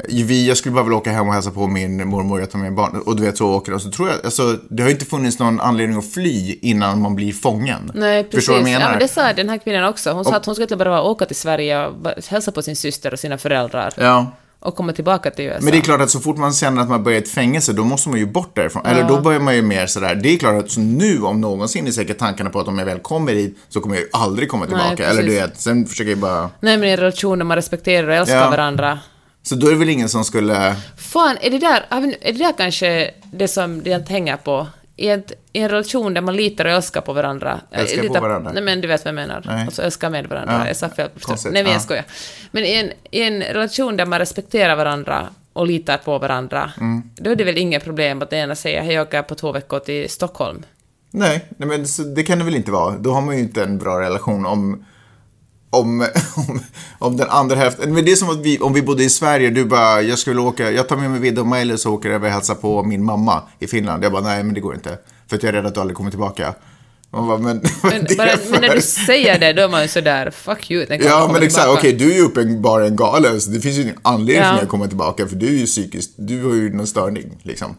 vi, jag skulle bara vilja åka hem och hälsa på min mormor, jag tar med barn och du vet så åker de. Så tror jag, alltså det har ju inte funnits någon anledning att fly innan man blir fången. Nej, precis. Förstår du vad jag Ja, menar? men det sa den här kvinnan också. Hon sa att hon skulle bara åka till Sverige och hälsa på sin syster och sina föräldrar. Ja. och komma tillbaka till USA. Men det är klart att så fort man känner att man börjar i ett fängelse, då måste man ju bort därifrån. Eller då börjar man ju mer sådär, det är klart att så nu om någonsin är säkert tankarna på att om jag väl kommer hit så kommer jag ju aldrig komma tillbaka. precis. Eller du vet, sen försöker jag bara... Nej men i en relation där man respekterar och älskar Ja. varandra. Så då är det väl ingen som skulle... Fan, är det där, är det där kanske det som det hänger på? I, ett, I en relation där man litar och älskar på varandra. Älskar Eh, på litar- varandra? Nej men du vet vad jag menar. Nej. Alltså älskar med varandra. Ja. Jag sa fel. Konstigt. Nej men jag Ja. skojar. Men i en, i en relation där man respekterar varandra och litar på varandra, Mm. då är det väl inget problem att den ena säger hej jag åker på två veckor till Stockholm. Nej, nej men det kan det väl inte vara. Då har man ju inte en bra relation om... Om, om, om den andra hälften, men det är som att vi, om vi bodde i Sverige, du bara, jag skulle åka, jag tar med mig Vidde och Maj-Lis och åker över och hälsar på min mamma i Finland. Jag bara, nej men det går inte. För att jag är rädd att du aldrig kommer tillbaka. Bara, men, Men, bara, men när du säger det, då är man ju sådär, fuck you. Ja, men exakt. Okej, du är ju uppenbarligen galen, så det finns ju ingen anledning Ja. för mig att komma tillbaka, för du är ju psykiskt, du har ju någon störning, liksom.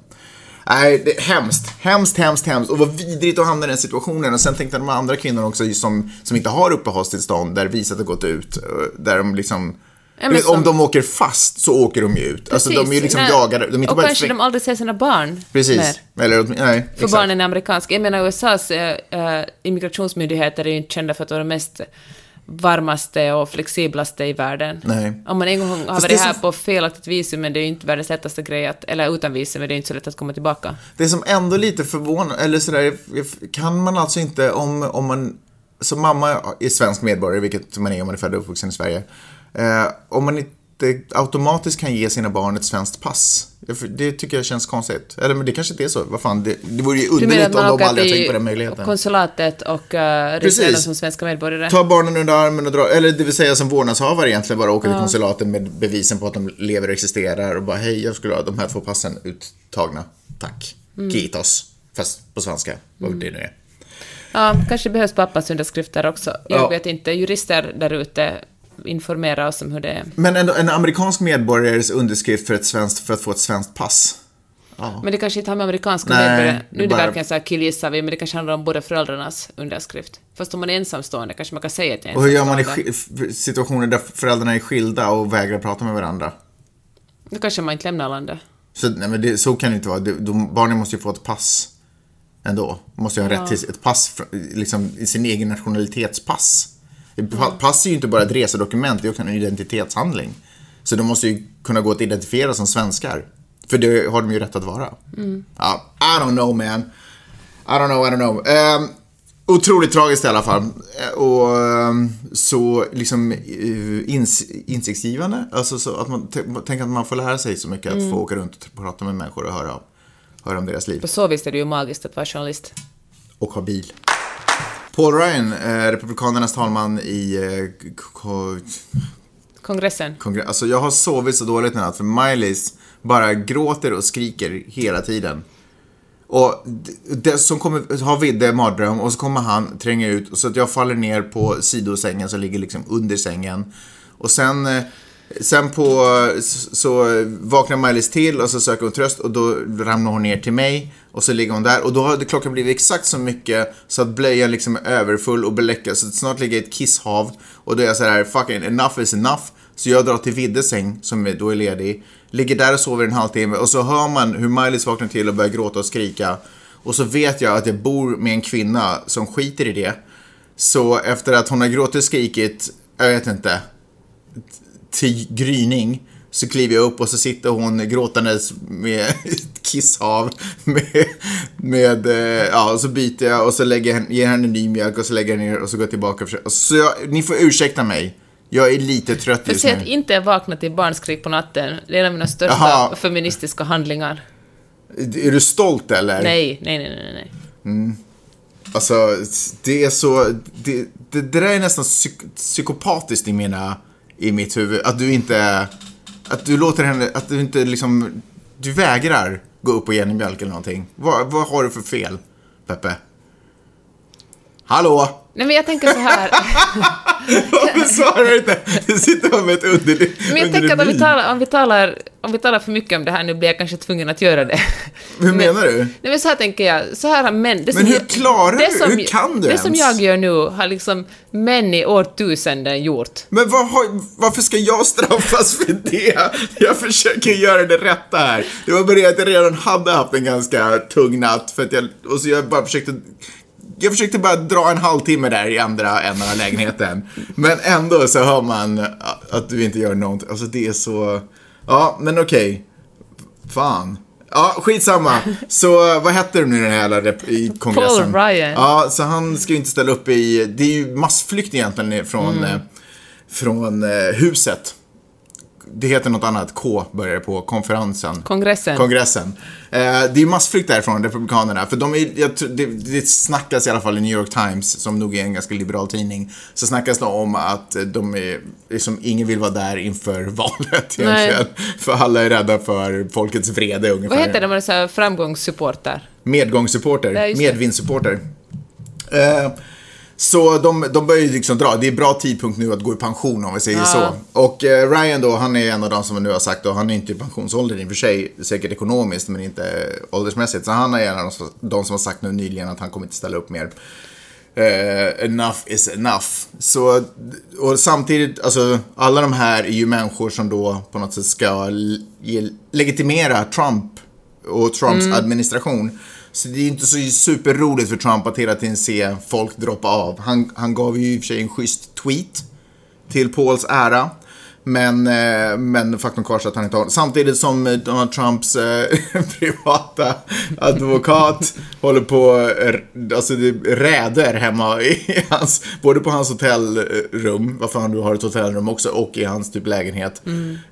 Nej, det är hemskt. Hemskt, hemskt, hemskt. Och vad vidrigt att hamna i den situationen. Och sen tänkte de andra kvinnor också som, som inte har uppehållstillstånd, där visat har gått ut, eh, där de liksom... Ja, Om de åker fast så åker de ju ut. Alltså de är ju Precis. liksom Nej, jagade. De är inte och bara kanske de aldrig ser sina barn Precis. mer. Eller, nej, För exakt. barnen är amerikanska. Jag menar USAs äh, immigrationsmyndigheter är ju inte kända för att vara de mest varmaste och flexiblaste i världen. Nej. Om man en gång har Fast varit här som- på felaktigt visum, men det är ju inte världens lättaste grej att, eller utan visum, men det är inte så lätt att komma tillbaka. Det som ändå lite förvånar, eller sådär, kan man alltså inte om, om man, som mamma är svensk medborgare, vilket man är om man är född och uppvuxen i Sverige, eh, om man inte automatiskt kan ge sina barn ett svenskt pass. Det tycker jag känns konstigt. Eller men det kanske inte är så, vad fan, det, det vore ju underligt om de aldrig tänkt på den möjligheten. konsulatet och uh, Precis. dem som svenska medborgare? Ta barnen under armen och dra, eller det vill säga som vårdnadshavare egentligen bara åker till konsulaten med bevisen på att de lever och existerar och bara hej, jag skulle ha de här två passen uttagna. Tack. Mm. Kitos. Fast på svenska, vad det nu är. Ja, kanske behövs pappas underskrifter också. Jag Ja. vet inte. Jurister där ute informera oss om hur det är. Men ändå en amerikansk medborgares underskrift för, ett svenskt, för att få ett svenskt pass. Men det kanske inte har med amerikanska Nej, medborgare... det Nu är det bara- verkligen så här killgissar vi, men det kanske handlar om båda föräldrarnas underskrift. Fast om man är ensamstående kanske man kan säga att jag är Och hur gör man i situationer där föräldrarna är skilda och vägrar prata med varandra? Då kanske man inte lämnar landet. Så, nej, men det, så kan det inte vara. Det, de, barnen måste ju få ett pass ändå. Måste ju ha rätt till ett pass, liksom i sin egen nationalitetspass. Pa- Pass är ju inte bara ett resedokument, det är också en identitetshandling. Så de måste ju kunna gå att identifiera som svenskar. För det har de ju rätt att vara. Ja, I don't know man. I don't know, I don't know. Ehm, otroligt tragiskt i alla fall. Eh, Och ehm, så liksom eh, ins insiktsgivande. Alltså så att man tänker att man får lära sig så mycket att få åka runt och prata med människor och höra, höra om deras liv. På så vis är det ju magiskt att vara journalist. Och ha bil. Paul Ryan, eh, Republikanernas talman i eh, Kongressen. kongre- Alltså jag har sovit så dåligt i natt för Miley's bara gråter och skriker hela tiden. Och det som kommer, har Vidde mardröm och så kommer han tränga ut så att jag faller ner på sidosängen som ligger liksom under sängen. Och sen, eh, sen på, så, så vaknar Miley's till och så söker hon tröst och då ramlar hon ner till mig. Och så ligger hon där och då hade klockan blivit exakt så mycket så att blöjan liksom är överfull och beläckad. Så att snart ligger jag i ett kisshav. Och då är jag så här, fucking enough is enough. Så jag drar till Viddes säng, som då är ledig. Ligger där och sover en halvtimme och så hör man hur Miley vaknar till och börjar gråta och skrika. Och så vet jag att jag bor med en kvinna som skiter i det. Så efter att hon har gråtit och skrikit, jag vet inte, till gryning så kliver jag upp och så sitter hon gråtandes med ett kisshav med, med eh, ja, och så byter jag och så lägger jag, ger henne ny mjölk och så lägger jag ner och så går jag tillbaka. och försöker- Så jag, ni får ursäkta mig. Jag är lite trött För just nu. inte vakna till barnskrik på natten, det är en av mina största Jaha. feministiska handlingar. Är du stolt eller? Nej, nej, nej, nej, nej. Alltså, det är så... Det, det, det där är nästan psyk, psykopatiskt i mina... I mitt huvud. Att du inte... Att du låter henne... Att du inte liksom... Du vägrar gå upp och ge henne mjölk eller någonting. Vad, vad har du för fel, Peppe? Hallå? Nej men jag tänker så här. Varför svarar du inte? Du sitter bara med ett underligt Men jag tänker att om vi, talar, om, vi talar, om vi talar för mycket om det här nu blir jag kanske tvungen att göra det. Hur menar du? Nej men så här tänker jag, så här har män... Men hur jag- klarar du? som- Hur kan du Det som ens? jag gör nu har liksom män i årtusenden gjort. Men vad har, varför ska jag straffas för det? Jag försöker göra det rätta här. Det var bara det att jag redan hade haft en ganska tung natt för att jag, och så jag bara försökte jag försökte bara dra en halvtimme där i andra änden av lägenheten. Men ändå så hör man att du inte gör någonting. Alltså det är så... Ja, men okej. Fan. Ja, skitsamma. Så vad hette det nu den här i kongressen? Paul Ryan. Ja, så han ska ju inte ställa upp i... Det är ju massflykt egentligen från, Mm. från eh, huset. Det heter något annat, K börjar på, konferensen. Kongressen. Kongressen. Eh, det är massflykt därifrån, Republikanerna. För de är, jag, det, det snackas i alla fall i New York Times, som nog är en ganska liberal tidning, så snackas det om att de är, liksom, ingen vill vara där inför valet egentligen. För alla är rädda för folkets vrede ungefär. Vad heter det, man är framgångssupporter? Medgångssupporter, medvindssupporter. Eh, så de, de börjar ju liksom dra, det är bra tidpunkt nu att gå i pension om vi säger Ja. så. Och eh, Ryan då, han är en av de som nu har sagt då, han är inte i pensionsåldern i och för sig, säkert ekonomiskt men inte åldersmässigt. Så han är en av de som, de som har sagt nu nyligen att han kommer inte ställa upp mer. Eh, enough is enough. Så, och samtidigt, alltså alla de här är ju människor som då på något sätt ska legitimera Trump och Trumps administration. Så det är inte så superroligt för Trump att hela tiden se folk droppa av. Han, han gav ju i och för sig en schysst tweet till Pauls ära. Men, eh, men faktum kvarstår att han inte har Samtidigt som eh, Donald Trumps eh, privata advokat håller på, alltså det räder hemma i hans, både på hans hotellrum, varför han nu har ett hotellrum också, och i hans typ lägenhet.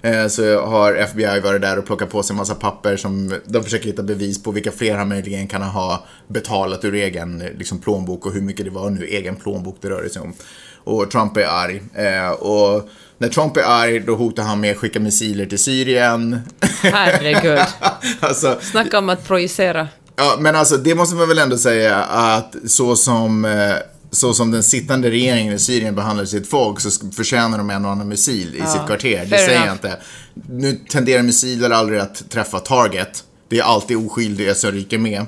Eh, så har FBI varit där och plockat på sig en massa papper som de försöker hitta bevis på vilka fler han möjligen kan ha betalat ur egen liksom, plånbok och hur mycket det var nu egen plånbok det rörde sig om. Och Trump är arg. Och när Trump är arg, då hotar han med att skicka missiler till Syrien. Herregud. alltså, Snacka om att projicera. ja, men alltså, det måste man väl ändå säga att så som, eh, så som den sittande regeringen i Syrien behandlar sitt folk så förtjänar de en och annan missil i sitt kvarter. Det säger jag inte. Nu tenderar missiler aldrig att träffa target. Det är alltid oskyldiga som ryker med.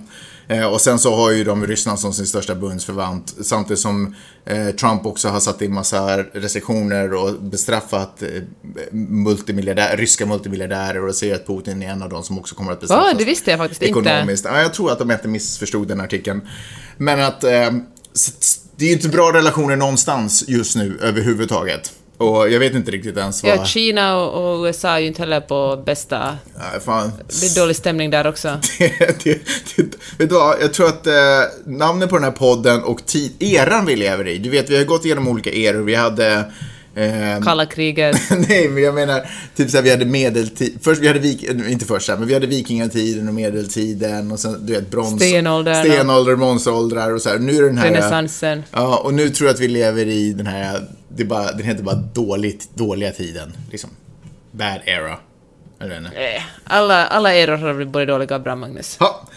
Eh, och sen så har ju de Ryssland som sin största bundsförvant. Samtidigt som Trump också har satt in massa restriktioner och bestraffat eh, multimiljardär, ryska multimiljardärer och säger att Putin är en av dem som också kommer att bestraffas. Ja, det visste jag faktiskt inte. ekonomiskt. Ja, jag tror att de inte missförstod den artikeln. Men att eh, det är ju inte bra relationer någonstans just nu överhuvudtaget. Och jag vet inte riktigt ens vad... Ja, Kina och, och USA är ju inte heller på bästa... Nej, fan. Det är dålig stämning där också. det, det, det, vet du vad, jag tror att eh, namnet på den här podden och tid, eran vi lever i, du vet vi har gått igenom olika eror, vi hade eh, Kalla kriget. Nej, men jag menar, typ såhär, vi hade medeltid, först, vi hade vik, inte först men vi hade vikingatiden och medeltiden och sen, du vet, brons... Stenåldern. Stenålder, bronsåldrar och så här. Nu är det den här... Renässansen. Ja, och nu tror jag att vi lever i den här, det bara, den heter bara dåligt, dåliga tiden, liksom. Bad era. Inte. Eh, Alla, alla eror har blivit både dåliga och bra, Magnus. Ha.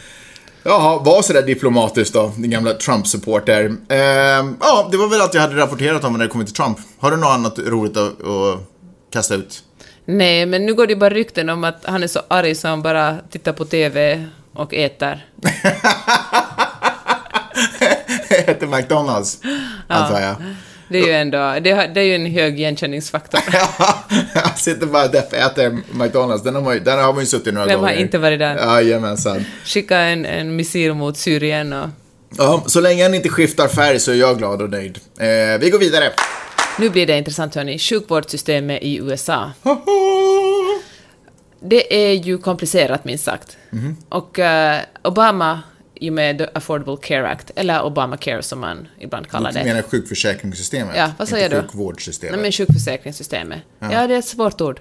Jaha, var sådär diplomatiskt då, din gamla Trump-supporter. Ehm, ja, det var väl allt jag hade rapporterat om när det kommer till Trump. Har du något annat roligt att, att kasta ut? Nej, men nu går det bara rykten om att han är så arg så han bara tittar på TV och äter. Heter McDonalds, antar jag. Det är ju ändå, det, har- är ju en hög igenkänningsfaktor. jag sitter bara där och äter McDonalds. Den har man ju, där har man ju suttit några Vem har gånger. inte varit där? Jajamensan. Skicka en, en missil mot Syrien och... Ja, så länge han inte skiftar färg så är jag glad och nöjd. Eh, vi går vidare. Nu blir det intressant hörni, sjukvårdssystemet i USA. Det är ju komplicerat minst sagt. Mhm. Och eh, Obama, i och med The Affordable Care Act, eller Obamacare som man ibland kallar Du det. menar sjukförsäkringssystemet? Ja, vad säger inte du? sjukvårdssystemet. Nej, men sjukförsäkringssystemet. Ja. det är ett svårt ord.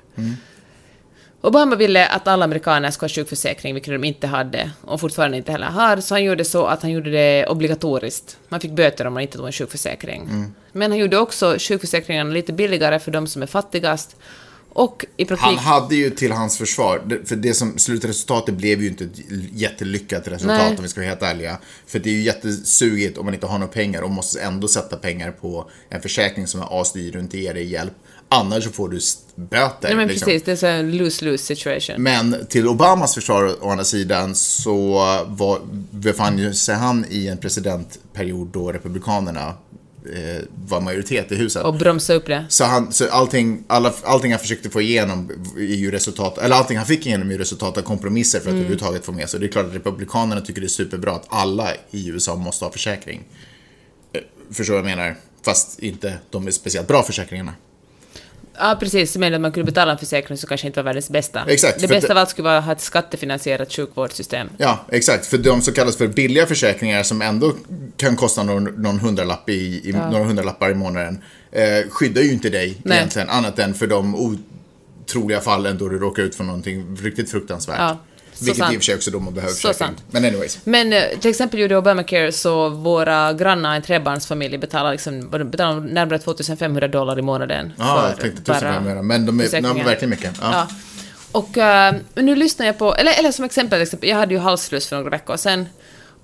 Obama ville att alla amerikaner ska ha sjukförsäkring, vilket de inte hade och fortfarande inte heller har, så han gjorde så att han gjorde det obligatoriskt. Man fick böter om man inte tog en sjukförsäkring. Men han gjorde också sjukförsäkringarna lite billigare för de som är fattigast Och i praktiken... Han hade ju till hans försvar, för det som slutresultatet blev ju inte ett jättelyckat resultat Nej. om vi ska vara helt ärliga. För det är ju jättesugigt om man inte har några pengar och måste ändå sätta pengar på en försäkring som är asdyr och inte ger dig hjälp. Annars så får du böter. Nej men liksom. precis, det är så en lose-lose situation. Men till Obamas försvar å andra sidan så var, befann ju sig han i en presidentperiod då Republikanerna eh, var majoritet i huset. Och bromsa upp det. Så, han, så allting, alla, allting han försökte få igenom är ju resultat, eller allting han fick igenom är ju resultat av kompromisser för att överhuvudtaget få med sig. Det är klart att Republikanerna tycker det är superbra att alla i USA måste ha försäkring. Eh, Förstår vad jag menar? Fast inte de är speciellt bra försäkringarna. Ja, precis. Men att man kunde betala en försäkring så kanske inte var världens bästa. Exakt, Det bästa av allt skulle vara att ha ett skattefinansierat sjukvårdssystem. Ja, exakt. För de som kallas för billiga försäkringar som ändå kan kosta någon, någon hundralapp i, i, några hundralappar i månaden eh, skyddar ju inte dig Nej. egentligen, annat än för de otroliga fallen då du råkar ut för någonting riktigt fruktansvärt. Ja, så Vilket sant. i och för sig också då man behöver Så sant. Men anyways. Men eh, till exempel gjorde Obamacare så våra grannar, en trebarnsfamilj, betalar, liksom, betalar närmare 2500 dollar i månaden. Ja, för jag tänkte tusen bara gånger mer. Men de är, de är verkligen mycket. Ja. Ja. Och men nu lyssnar jag på, eller, eller som exempel, exempel, jag hade ju halsfluss för några veckor sedan.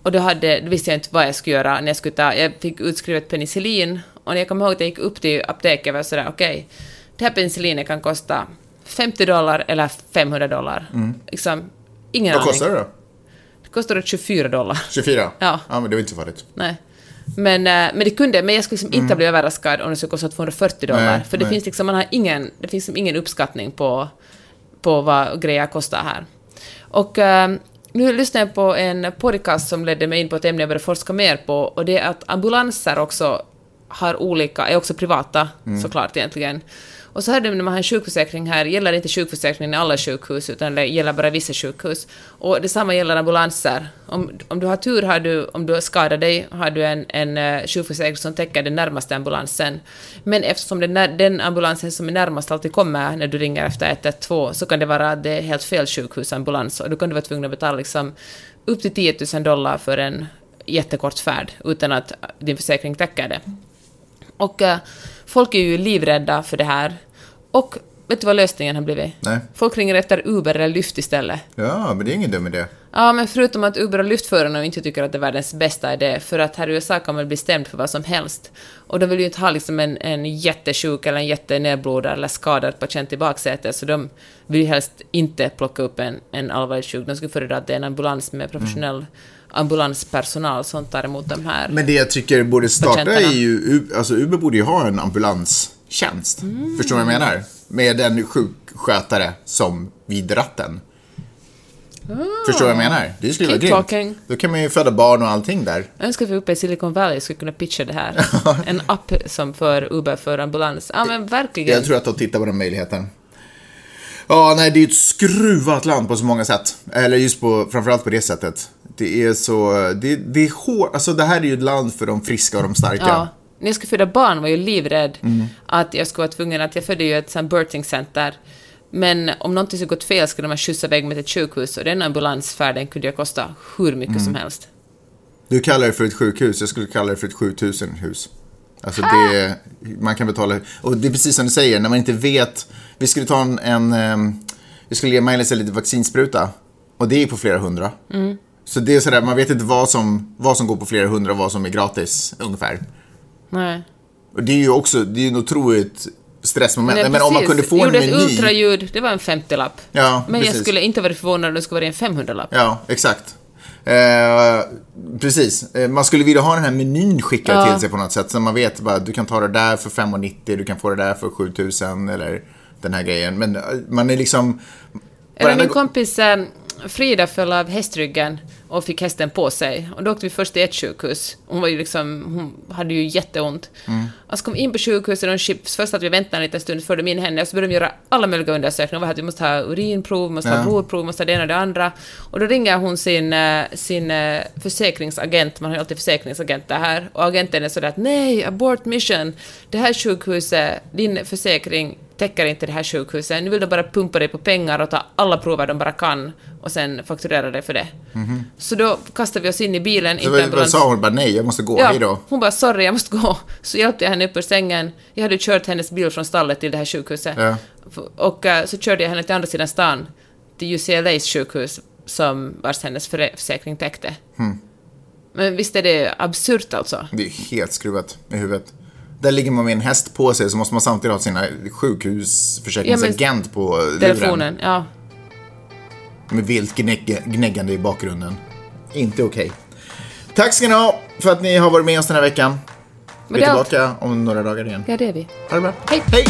Och då, hade, då visste jag inte vad jag skulle göra när jag skulle ta, jag fick utskrivet penicillin. Och jag kommer ihåg att jag gick upp till apoteket var sådär, okej, det här penicillinet kan kosta 50 dollar eller 500 dollar. Liksom, ingen Vad aning. kostar det då? Det kostade 24 dollar. 24? Ja. Ja, men det var inte så farligt. Nej. Men, eh, men det kunde, men jag skulle liksom inte bli överraskad om det skulle kosta 240 dollar. Nej, för det nej. finns liksom, man har ingen, det finns liksom ingen uppskattning på, på vad grejer kostar här. Och eh, nu lyssnar jag på en podcast som ledde mig in på ett ämne jag började forska mer på, och det är att ambulanser också har olika, är också privata såklart egentligen. Och så hade man, när man har en sjukförsäkring här, gäller inte sjukförsäkringen i alla sjukhus, utan det gäller bara vissa sjukhus. Och detsamma gäller ambulanser. Om, om du har tur, har du, om du skadar dig, har du en, en eh, sjukförsäkring som täcker den närmaste ambulansen. Men eftersom den, den ambulansen som är närmast alltid kommer när du ringer efter 112, så kan det vara att det är helt fel sjukhusambulans, och då kan du vara tvungen att betala liksom upp till 10 000 dollar för en jättekort färd, utan att din försäkring täcker det. Och eh, folk är ju livrädda för det här. Och vet du vad lösningen har blivit? Nej. Folk ringer efter Uber eller Lyft istället. Ja, men det är ingen dum idé. Ja, men förutom att Uber och Lyftförarna inte tycker att det är världens bästa idé, för att här i USA kan man bli stämd för vad som helst. Och de vill ju inte ha liksom en, en jättesjuk eller en jättenedblodad eller skadad patient i baksätet, så de vill ju helst inte plocka upp en, en allvarligt sjuk. De skulle föredra att det är en ambulans med professionell ambulanspersonal som tar emot de här. Men det jag tycker borde starta är ju, alltså Uber borde ju ha en ambulanstjänst. Mm. Förstår du vad jag menar? Med en sjukskötare som vid ratten. Förstår du vad jag menar? Det skulle vara grymt. Då kan man ju föda barn och allting där. Jag önskar att vi uppe i Silicon Valley skulle kunna pitcha det här. En app som för Uber för ambulans. Ja, men verkligen. Jag tror att de tittar på den möjligheten. Ja, nej, det är ju ett skruvat land på så många sätt. Eller just på, framförallt på det sättet. Det är så, det, det är hårt, alltså det här är ju ett land för de friska och de starka. Ja. När jag skulle föda barn var jag livrädd Mm. att jag skulle vara tvungen att, jag födde ju ett sånt birthing center, men om någonting skulle gått fel skulle de skjutsa iväg mig till ett sjukhus och den ambulansfärden kunde ju kosta hur mycket Mm. som helst. Du kallar det för ett sjukhus, jag skulle kalla det för ett 7000 hus. Alltså det, man kan betala, och det är precis som du säger, när man inte vet, vi skulle ta en, en ehm, vi skulle ge Maj-Lis en liten vaccinspruta, och det är på flera hundra. Så det är sådär, man vet inte vad som, vad som går på flera hundra och vad som är gratis, ungefär. Nej. Och det är ju också, det är ju en otroligt stressmoment. Nej, men om man kunde få en Gjorde ett meny. ultraljud, det var en 50-lapp. Ja, men jag precis. skulle inte varit förvånad om det skulle vara en 500-lapp. Ja, exakt. Eh, precis. Eh, man skulle vilja ha den här menyn skickad Ja. till sig på något sätt. Så man vet bara, du kan ta det där för 5,90, du kan få det där för 7000 eller den här grejen. Men eh, man är liksom... Eller varenda min kompis eh, Frida föll av hästryggen och fick hästen på sig. Och då åkte vi först till ett sjukhus. Hon var ju liksom, hon hade ju jätteont. Mm. Och så kom in på sjukhuset och de chips, först att vi väntade en liten stund förde de in henne och så började de göra alla möjliga undersökningar. Vi måste ha urinprov, vi måste ha Ja. blodprov, vi måste ha det ena och det andra. Och då ringer hon sin, eh, sin eh, försäkringsagent, man har ju alltid försäkringsagenter här, och agenten är sådär att nej, abort mission, det här sjukhuset, din försäkring täcker inte det här sjukhuset, nu vill de bara pumpa dig på pengar och ta alla prover de bara kan och sen fakturera dig för det. Så då kastade vi oss in i bilen. Så vad, vad sa hon? Bara nej, jag måste gå, hej då. hon bara sorry, jag måste gå. Så hjälpte jag henne upp ur sängen. Jag hade kört hennes bil från stallet till det här sjukhuset. Ja. Och eh, så körde jag henne till andra sidan stan, till UCLAs sjukhus, som vars hennes försäkring täckte. Hmm. Men visst är det absurt alltså? Det är helt skruvat i huvudet. Där ligger man med en häst på sig så måste man samtidigt ha sina sjukhusförsäkringsagent på luren. Telefonen, ja. Med vilt gnägg, gnäggande i bakgrunden. Inte okej. Tack ska ni ha för att ni har varit med oss den här veckan. Vi är tillbaka om några dagar igen. Ja, det är vi. Ha det bra. Hej. Hej!